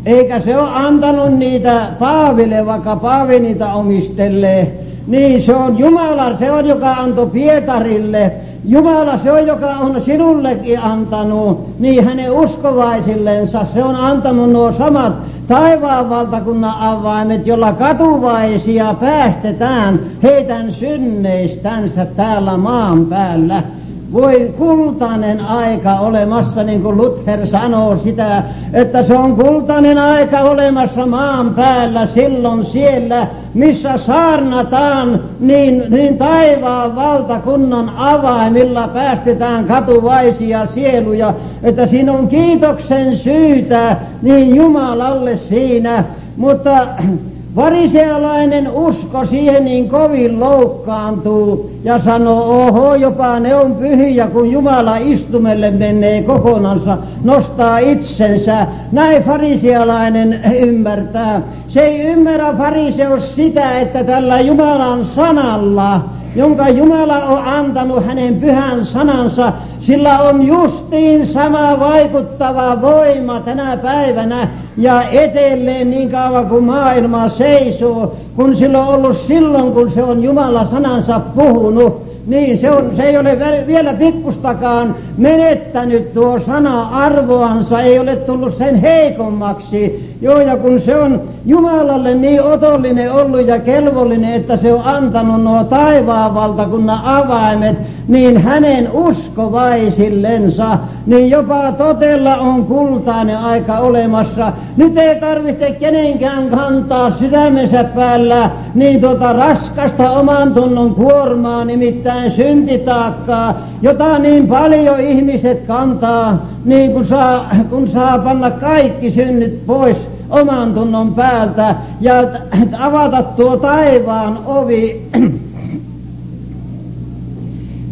eikä se ole antanut niitä Paaville, vaikka Paavi niitä omistelee. Niin se on Jumala, se on joka antoi Pietarille Jumala se on, joka on sinullekin antanut, niin hänen uskovaisillensa, se on antanut nuo samat taivaan valtakunnan avaimet, jolla katuvaisia päästetään heidän synneistänsä täällä maan päällä. Voi kultainen aika olemassa, niin kuin Luther sanoo sitä, että se on kultainen aika olemassa maan päällä silloin siellä, missä saarnataan niin, niin taivaan valtakunnan avaimilla päästetään katuvaisia sieluja, että siinä on kiitoksen syytä niin Jumalalle siinä, mutta Varisealainen usko siihen niin kovin loukkaantuu ja sanoo, oho, jopa ne on pyhiä, kun Jumala istumelle menee kokonansa, nostaa itsensä. Näin farisealainen ymmärtää. Se ei ymmärrä fariseus sitä, että tällä Jumalan sanalla jonka Jumala on antanut hänen pyhän sanansa, sillä on justiin sama vaikuttava voima tänä päivänä ja etelleen niin kauan kuin maailma seisoo, kun sillä on ollut silloin, kun se on Jumala sanansa puhunut. Niin, se, on, se ei ole vielä pikkustakaan menettänyt tuo sana arvoansa, ei ole tullut sen heikommaksi. Joo, ja kun se on Jumalalle niin otollinen ollut ja kelvollinen, että se on antanut nuo taivaan valtakunnan avaimet, niin hänen uskovaisillensa, niin jopa totella on kultainen aika olemassa. Nyt ei tarvitse kenenkään kantaa sydämensä päällä niin tuota raskasta oman tunnon kuormaa, nimittäin syntitaakkaa, jota niin paljon ihmiset kantaa, niin kun saa, kun saa panna kaikki synnit pois oman tunnon päältä ja avata tuo taivaan ovi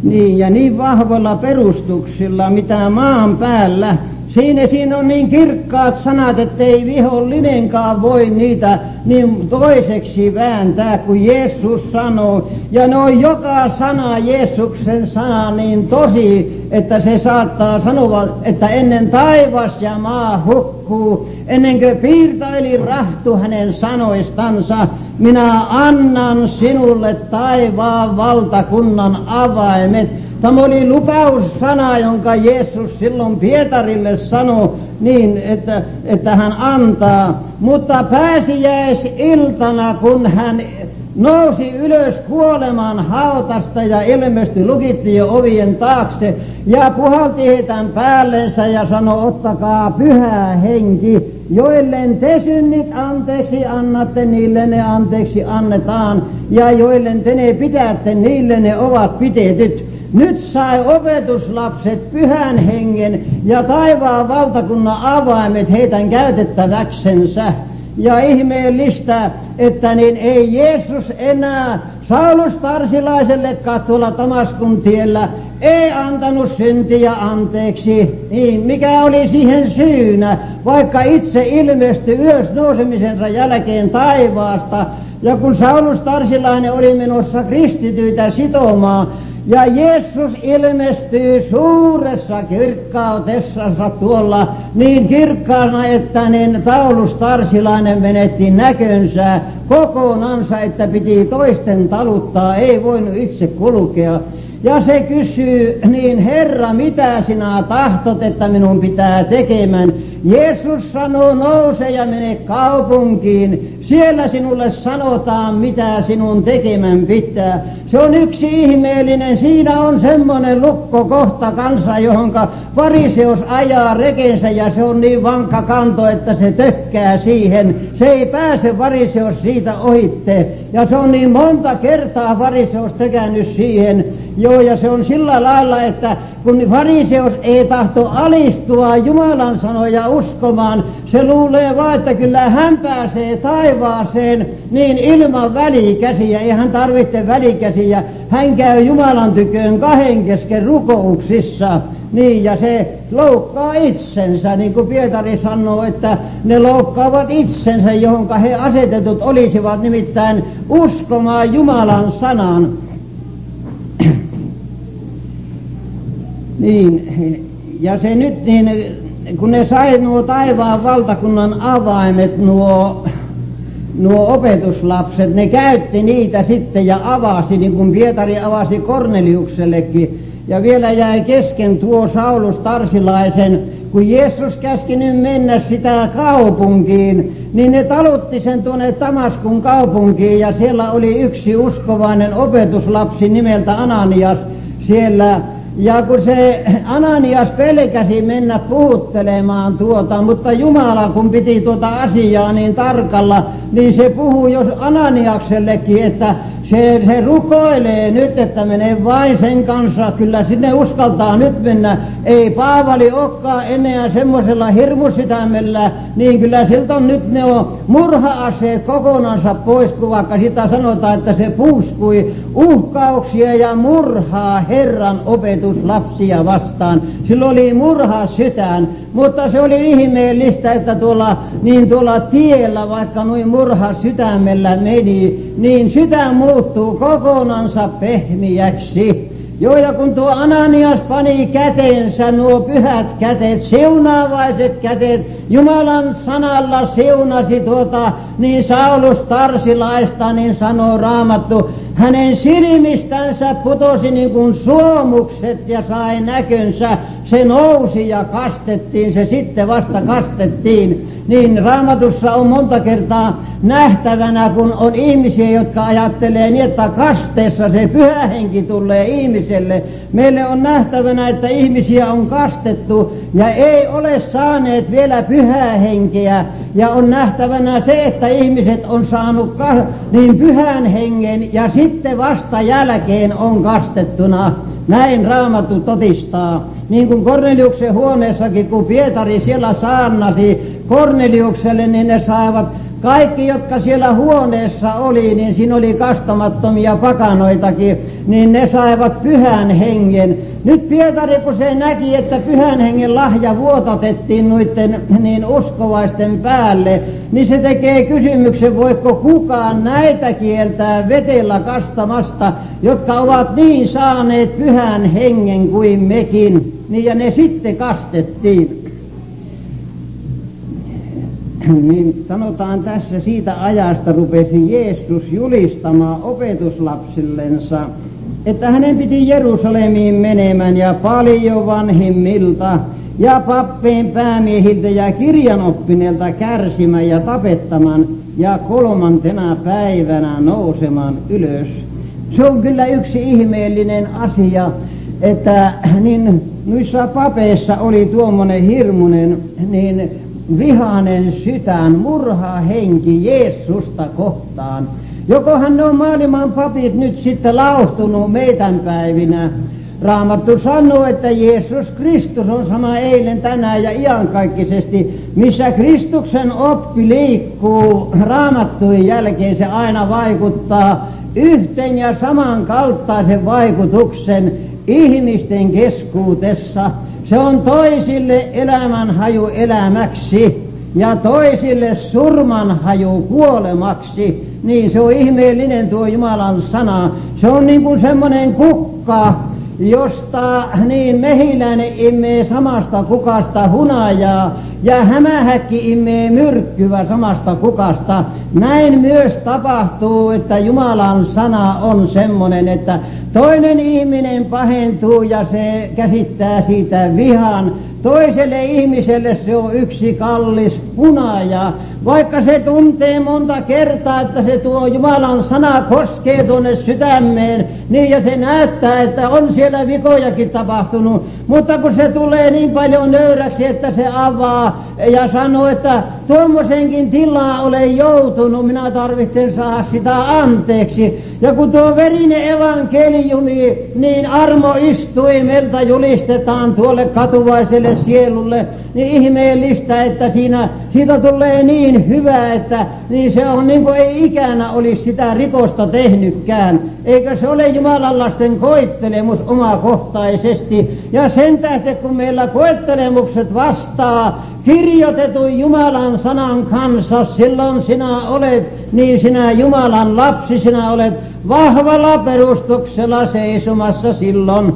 niin, ja niin vahvoilla perustuksilla, mitä maan päällä. Siinä, siinä on niin kirkkaat sanat, että ei vihollinenkaan voi niitä niin toiseksi vääntää, kuin Jeesus sanoo. Ja ne on joka sana Jeesuksen sana niin tosi, että se saattaa sanoa, että ennen taivas ja maa hukkuu, ennen kuin piirtaili rahtu hänen sanoistansa, minä annan sinulle taivaan valtakunnan avaimet. Tämä oli lupaussana, jonka Jeesus silloin Pietarille sanoi niin, että, että hän antaa. Mutta pääsiäisiltana, kun hän nousi ylös kuoleman hautasta ja ilmestyi lukitti jo ovien taakse ja puhalti heidän päällensä ja sanoi, ottakaa pyhä henki, joillen te synnit anteeksi annatte, niille ne anteeksi annetaan, ja joillen te ne pidätte, niille ne ovat pitetyt. Nyt sai opetuslapset pyhän hengen ja taivaan valtakunnan avaimet heidän käytettäväksensä. Ja ihmeellistä, että niin ei Jeesus enää Saulus Tarsilaiselle tuolla Tamaskun tiellä ei antanut syntiä anteeksi. Niin, mikä oli siihen syynä, vaikka itse ilmestyi ylös nousemisensa jälkeen taivaasta. Ja kun Saulus Tarsilainen oli menossa kristityitä sitomaan, ja Jeesus ilmestyy suuressa kirkkautessansa tuolla niin kirkkaana, että niin Paulus Tarsilainen menetti näkönsä kokonansa, että piti toisten taluttaa, ei voinut itse kulkea. Ja se kysyy, niin Herra, mitä sinä tahtot, että minun pitää tekemään? Jeesus sanoo, nouse ja mene kaupunkiin. Siellä sinulle sanotaan, mitä sinun tekemän pitää. Se on yksi ihmeellinen. Siinä on semmoinen lukkokohta kansa, johonka variseus ajaa rekensä ja se on niin vankka kanto, että se tökkää siihen. Se ei pääse variseus siitä ohitte. Ja se on niin monta kertaa variseus tökännyt siihen. Joo, ja se on sillä lailla, että kun fariseus ei tahto alistua Jumalan sanoja uskomaan, se luulee vaan, että kyllä hän pääsee taivaaseen niin ilman välikäsiä, ei hän tarvitse välikäsiä. Hän käy Jumalan tyköön kahden kesken rukouksissa. Niin, ja se loukkaa itsensä, niin kuin Pietari sanoo, että ne loukkaavat itsensä, johonka he asetetut olisivat nimittäin uskomaan Jumalan sanan. Niin, ja se nyt niin, kun ne sai nuo taivaan valtakunnan avaimet, nuo, nuo opetuslapset, ne käytti niitä sitten ja avasi, niin kuin Pietari avasi Korneliuksellekin. Ja vielä jäi kesken tuo Saulus Tarsilaisen, kun Jeesus käski nyt mennä sitä kaupunkiin, niin ne talutti sen tuonne Tamaskun kaupunkiin ja siellä oli yksi uskovainen opetuslapsi nimeltä Ananias siellä. Ja kun se Ananias pelkäsi mennä puhuttelemaan tuota, mutta Jumala kun piti tuota asiaa niin tarkalla, niin se puhuu jos Ananiaksellekin, että se, se rukoilee nyt, että menee vain sen kanssa, kyllä sinne uskaltaa nyt mennä. Ei Paavali olekaan enää semmoisella hirmusydämellä, niin kyllä siltä on nyt ne on murha-aseet kokonansa pois, kun vaikka sitä sanotaan, että se puuskui uhkauksia ja murhaa Herran opetuslapsia vastaan. Sillä oli murha sytään, mutta se oli ihmeellistä, että tuolla, niin tuolla tiellä, vaikka noin murha sydämellä meni, niin sydän muuttuu kokonansa pehmiäksi. Joo, ja kun tuo Ananias pani käteensä nuo pyhät käteet, siunaavaiset käteet, Jumalan sanalla siunasi tuota, niin Saulus Tarsilaista, niin sanoo raamattu, hänen silmistänsä putosi niin kuin suomukset ja sai näkönsä, se nousi ja kastettiin, se sitten vasta kastettiin. Niin raamatussa on monta kertaa nähtävänä, kun on ihmisiä, jotka ajattelee niin, että kasteessa se pyhä henki tulee ihmiselle. Meille on nähtävänä, että ihmisiä on kastettu ja ei ole saaneet vielä pyhää henkeä. Ja on nähtävänä se, että ihmiset on saanut niin pyhän hengen ja sitten vasta jälkeen on kastettuna. Näin raamattu totistaa. Niin kuin Korneliuksen huoneessakin, kun Pietari siellä saarnasi Korneliukselle, niin ne saivat kaikki, jotka siellä huoneessa oli, niin siinä oli kastamattomia pakanoitakin, niin ne saivat pyhän hengen. Nyt Pietari, kun se näki, että pyhän hengen lahja vuotatettiin noiden niin uskovaisten päälle, niin se tekee kysymyksen, voiko kukaan näitä kieltää vetellä kastamasta, jotka ovat niin saaneet pyhän hengen kuin mekin. Niin ja ne sitten kastettiin niin sanotaan tässä siitä ajasta rupesi Jeesus julistamaan opetuslapsillensa, että hänen piti Jerusalemiin menemään ja paljon vanhimmilta ja pappeen päämiehiltä ja kirjanoppineilta kärsimään ja tapettamaan ja kolmantena päivänä nousemaan ylös. Se on kyllä yksi ihmeellinen asia, että niin noissa papeissa oli tuommoinen hirmuinen niin vihainen sytän, murhaa henki Jeesusta kohtaan. Jokohan ne on maailman papit nyt sitten lauhtunut meidän päivinä. Raamattu sanoo, että Jeesus Kristus on sama eilen, tänään ja iankaikkisesti. Missä Kristuksen oppi liikkuu raamattujen jälkeen, se aina vaikuttaa yhten ja samankaltaisen vaikutuksen ihmisten keskuudessa. Se on toisille elämänhaju elämäksi ja toisille surmanhaju kuolemaksi. Niin se on ihmeellinen tuo Jumalan sana. Se on niin kuin semmoinen kukka, josta niin mehiläinen imee samasta kukasta hunajaa ja hämähäkki imee myrkkyä samasta kukasta. Näin myös tapahtuu, että Jumalan sana on semmoinen, että toinen ihminen pahentuu ja se käsittää siitä vihan, Toiselle ihmiselle se on yksi kallis punaja, vaikka se tuntee monta kertaa, että se tuo Jumalan sana koskee tuonne sydämeen, niin ja se näyttää, että on siellä vikojakin tapahtunut, mutta kun se tulee niin paljon nöyräksi, että se avaa ja sanoo, että tuommoisenkin tilaa olen joutunut, minä tarvitsen saada sitä anteeksi. Ja kun tuo verinen evankeliumi, niin armo istuimelta julistetaan tuolle katuvaiselle sielulle, niin ihmeellistä, että siinä, siitä tulee niin hyvä, että niin se on niin kuin ei ikänä olisi sitä rikosta tehnytkään. Eikö se ole Jumalan lasten koittelemus omakohtaisesti? Ja sen tähden, kun meillä koettelemukset vastaa kirjoitetun Jumalan sanan kanssa, silloin sinä olet, niin sinä Jumalan lapsi, sinä olet vahvalla perustuksella seisomassa silloin.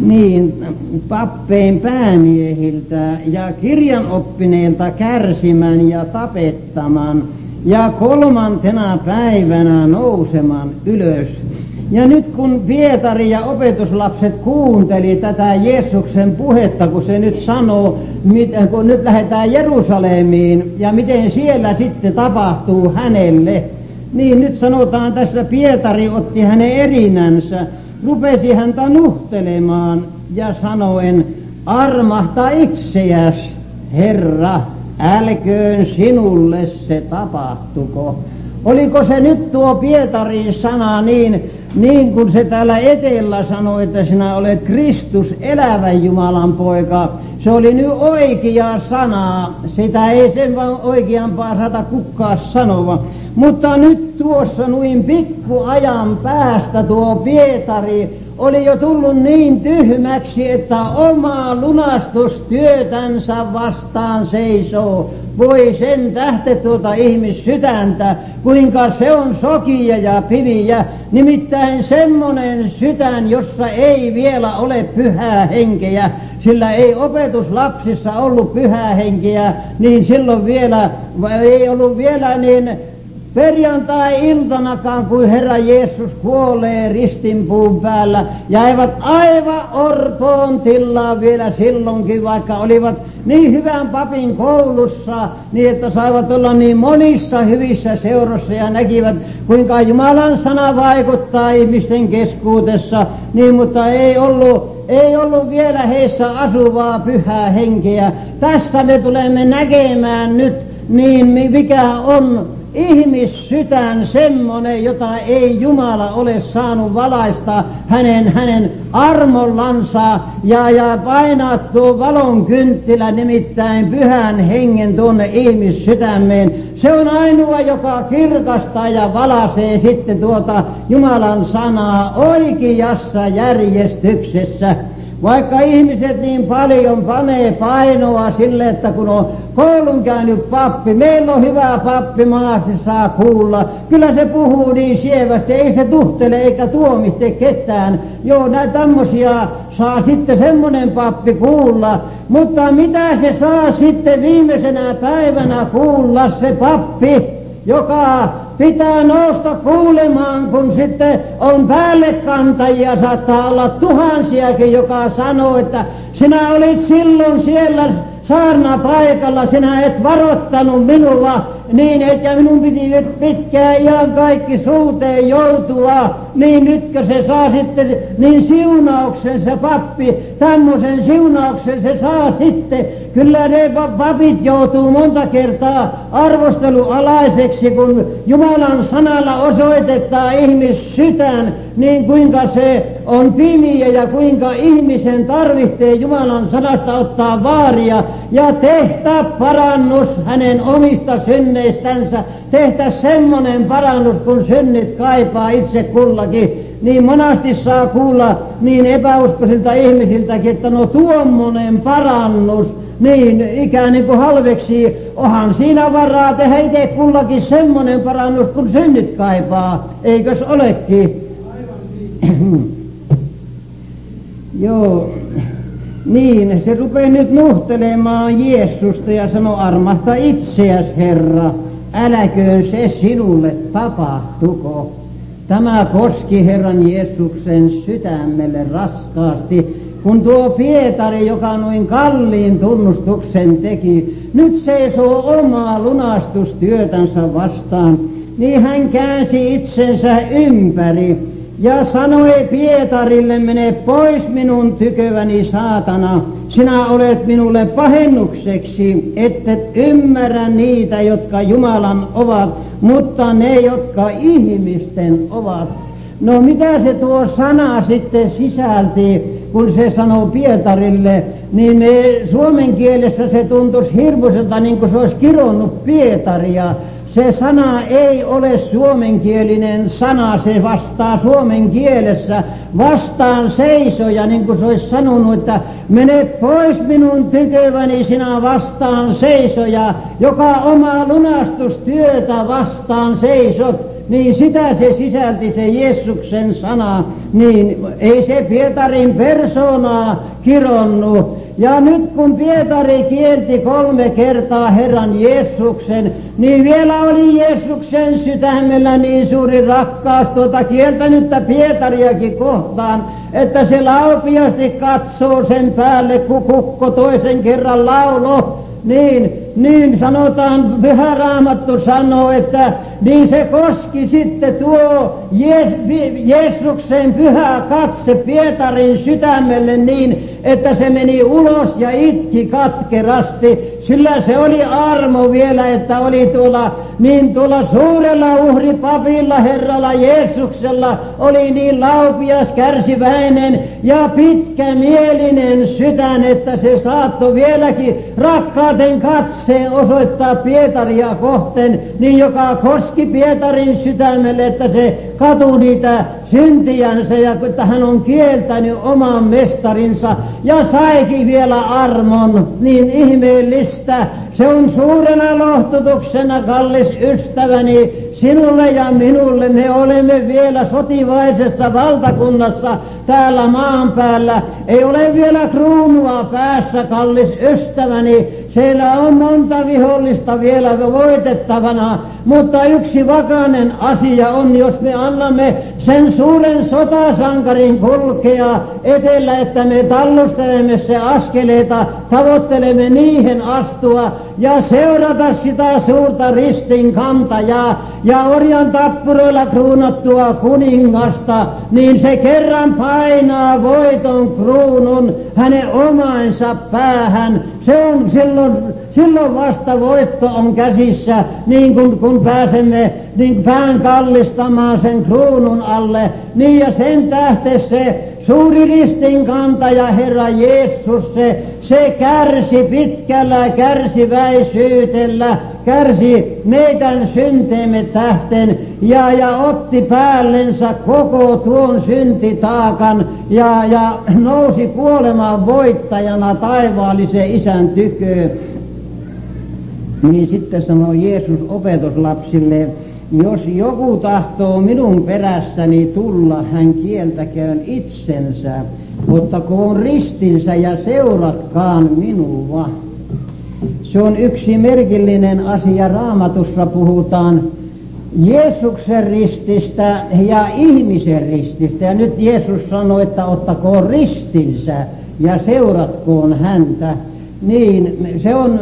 Niin, pappeen päämiehiltä ja kirjanoppineilta kärsimän ja tapettaman ja kolmantena päivänä nouseman ylös. Ja nyt kun Pietari ja opetuslapset kuunteli tätä Jeesuksen puhetta, kun se nyt sanoo, kun nyt lähdetään Jerusalemiin ja miten siellä sitten tapahtuu hänelle, niin nyt sanotaan tässä Pietari otti hänen erinänsä rupesi häntä nuhtelemaan ja sanoen, armahta itseäs, Herra, älköön sinulle se tapahtuko. Oliko se nyt tuo Pietarin sana niin, niin kuin se täällä etelä sanoi, että sinä olet Kristus, elävän Jumalan poika. Se oli nyt oikea sana, sitä ei sen vaan oikeampaa saata kukaan sanoa. Mutta nyt tuossa noin pikkuajan päästä tuo Pietari oli jo tullut niin tyhmäksi, että omaa lunastustyötänsä vastaan seisoo. Voi sen tähte tuota ihmissydäntä, kuinka se on sokia ja piviä. Nimittäin semmonen sydän, jossa ei vielä ole pyhää henkeä, sillä ei opetuslapsissa ollut pyhää henkeä, niin silloin vielä, ei ollut vielä niin perjantai-iltanakaan, kun Herra Jeesus kuolee ristinpuun päällä, jäivät aivan orpoon tilaan vielä silloinkin, vaikka olivat niin hyvän papin koulussa, niin että saivat olla niin monissa hyvissä seurossa ja näkivät, kuinka Jumalan sana vaikuttaa ihmisten keskuudessa, niin mutta ei ollut, ei ollut vielä heissä asuvaa pyhää henkeä. Tässä me tulemme näkemään nyt, niin mikä on ihmissydän semmonen, jota ei Jumala ole saanut valaista hänen, hänen armollansa ja, ja painaa tuo valon kynttilä nimittäin pyhän hengen tuonne ihmissydämeen. Se on ainoa, joka kirkastaa ja valasee sitten tuota Jumalan sanaa oikeassa järjestyksessä. Vaikka ihmiset niin paljon panee painoa sille, että kun on koulun käynyt pappi, meillä on hyvä pappi, maasti saa kuulla. Kyllä se puhuu niin sievästi, ei se tuhtele eikä tuomiste ketään. Joo, näitä tämmöisiä saa sitten semmoinen pappi kuulla. Mutta mitä se saa sitten viimeisenä päivänä kuulla se pappi? Joka pitää nousta kuulemaan, kun sitten on päällekantajia, saattaa olla tuhansiakin, joka sanoo, että sinä olit silloin siellä saarna paikalla, sinä et varottanut minua niin, että minun piti nyt pitkään ihan kaikki suuteen joutua, niin nytkö se saa sitten niin siunauksen se pappi, tämmöisen siunauksen se saa sitten. Kyllä ne papit joutuu monta kertaa arvostelualaiseksi, kun Jumalan sanalla osoitetaan ihmissydän, niin kuinka se on pimiä ja kuinka ihmisen tarvitsee Jumalan sanasta ottaa vaaria. Ja tehdä parannus hänen omista synneistänsä, tehdä semmoinen parannus, kun synnit kaipaa itse kullakin. Niin monasti saa kuulla niin epäuskoisilta ihmisiltäkin, että no tuommoinen parannus, niin ikään niin kuin halveksi, onhan siinä varaa tehdä itse kullakin semmoinen parannus, kun synnit kaipaa, eikös olekin? Joo, niin, se rupeaa nyt nuhtelemaan Jeesusta ja sanoo, armahta itseäs Herra, äläköön se sinulle tapahtuko. Tämä koski Herran Jeesuksen sydämelle raskaasti, kun tuo Pietari, joka noin kalliin tunnustuksen teki, nyt seisoo omaa lunastustyötänsä vastaan, niin hän käänsi itsensä ympäri ja sanoi Pietarille, mene pois minun tyköväni saatana, sinä olet minulle pahennukseksi, ettet ymmärrä niitä, jotka Jumalan ovat, mutta ne, jotka ihmisten ovat. No mitä se tuo sana sitten sisälti, kun se sanoo Pietarille, niin me suomen kielessä se tuntuisi hirmuiselta niin kuin se olisi kironnut Pietaria, se sana ei ole suomenkielinen sana, se vastaa suomen kielessä. Vastaan seisoja, niin kuin se olisi sanonut, että mene pois minun tyköväni sinä vastaan seisoja, joka omaa lunastustyötä vastaan seisot, niin sitä se sisälti se Jeesuksen sana, niin ei se Pietarin persoonaa kironnut, ja nyt kun Pietari kielti kolme kertaa Herran Jeesuksen, niin vielä oli Jeesuksen sydämellä niin suuri rakkaus tuota kieltänyttä Pietariakin kohtaan, että se laupiasti katsoo sen päälle, kun kukko toisen kerran laulo, niin niin sanotaan, pyhä raamattu sanoo, että niin se koski sitten tuo Jeesuksen pyhä katse Pietarin sydämelle niin, että se meni ulos ja itki katkerasti. Sillä se oli armo vielä, että oli tuolla, niin tuolla suurella uhripapilla, Herralla Jeesuksella, oli niin laupias, kärsiväinen ja pitkämielinen sydän, että se saattoi vieläkin rakkaaten katseen osoittaa Pietaria kohten, niin joka koski Pietarin sydämelle, että se katu niitä syntiänsä ja että hän on kieltänyt oman mestarinsa ja saikin vielä armon, niin ihmeellistä. Se on suurena lohtutuksena, kallis ystäväni, sinulle ja minulle. Me olemme vielä sotivaisessa valtakunnassa täällä maan päällä. Ei ole vielä kruunua päässä, kallis ystäväni. Siellä on monta vihollista vielä voitettavana, mutta yksi vakainen asia on, jos me annamme sen suuren sotasankarin kulkea etellä, että me tallustelemme se askeleita, tavoittelemme niihin astua ja seurata sitä suurta ristin kantajaa ja orjan tappuroilla kruunattua kuningasta, niin se kerran painaa voiton kruunun hänen omansa päähän. Se on silloin, silloin vasta voitto on käsissä, niin kun, kun pääsemme niin pään kallistamaan sen kruunun alle. Niin ja sen tähten se suuri ristinkantaja Herra Jeesus, se, se kärsi pitkällä kärsiväisyytellä, kärsi meidän synteemme tähten ja, ja otti päällensä koko tuon syntitaakan ja, ja nousi kuolemaan voittajana taivaallisen isän tyköön. Niin sitten sanoi Jeesus opetuslapsille, jos joku tahtoo minun perässäni tulla, hän kieltäköön itsensä, ottakoon ristinsä ja seuratkaan minua. Se on yksi merkillinen asia. Raamatussa puhutaan Jeesuksen rististä ja ihmisen rististä. Ja nyt Jeesus sanoi, että ottakoon ristinsä ja seuratkoon häntä. Niin se on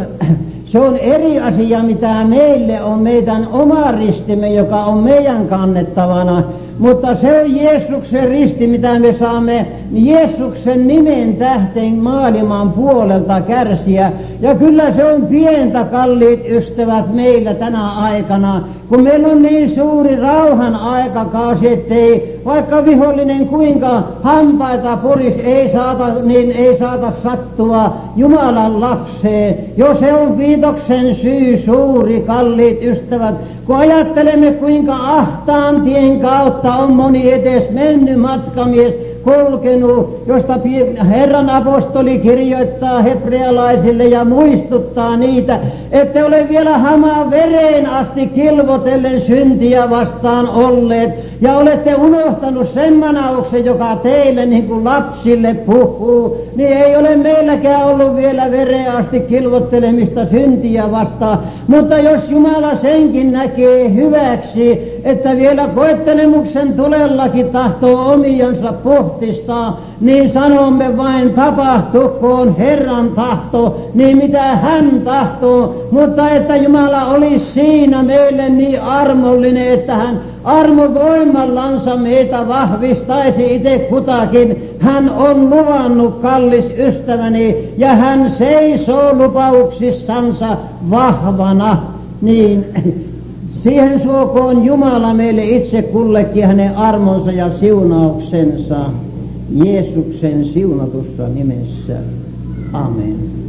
se on eri asia, mitä meille on meidän oma ristimme, joka on meidän kannettavana. Mutta se on Jeesuksen risti, mitä me saamme Jeesuksen nimen tähten maailman puolelta kärsiä. Ja kyllä se on pientä, kalliit ystävät, meillä tänä aikana, kun meillä on niin suuri rauhan aikakausi, ettei vaikka vihollinen kuinka hampaita puris, ei saata, niin ei saata sattua Jumalan lapseen. Jo se on kiitoksen syy suuri, kalliit ystävät, kun ajattelemme kuinka ahtaan tien kautta on moni edes mennyt matkamies, kulkenut, josta Herran apostoli kirjoittaa hebrealaisille ja muistuttaa niitä, että ole vielä hamaan vereen asti kilvotellen syntiä vastaan olleet, ja olette unohtanut sen manauksen, joka teille niin kuin lapsille puhuu, niin ei ole meilläkään ollut vielä vereen asti kilvottelemista syntiä vastaan, mutta jos Jumala senkin näkee hyväksi, että vielä koettelemuksen tulellakin tahtoo omiansa puhtistaa, niin sanomme vain tapahtukoon Herran tahto, niin mitä hän tahtoo, mutta että Jumala olisi siinä meille niin armollinen, että hän armovoimallansa meitä vahvistaisi itse kutakin. Hän on luvannut, kallis ystäväni, ja hän seisoo lupauksissansa vahvana. Niin Siihen suokoon Jumala meille itse kullekin hänen armonsa ja siunauksensa Jeesuksen siunatussa nimessä. Amen.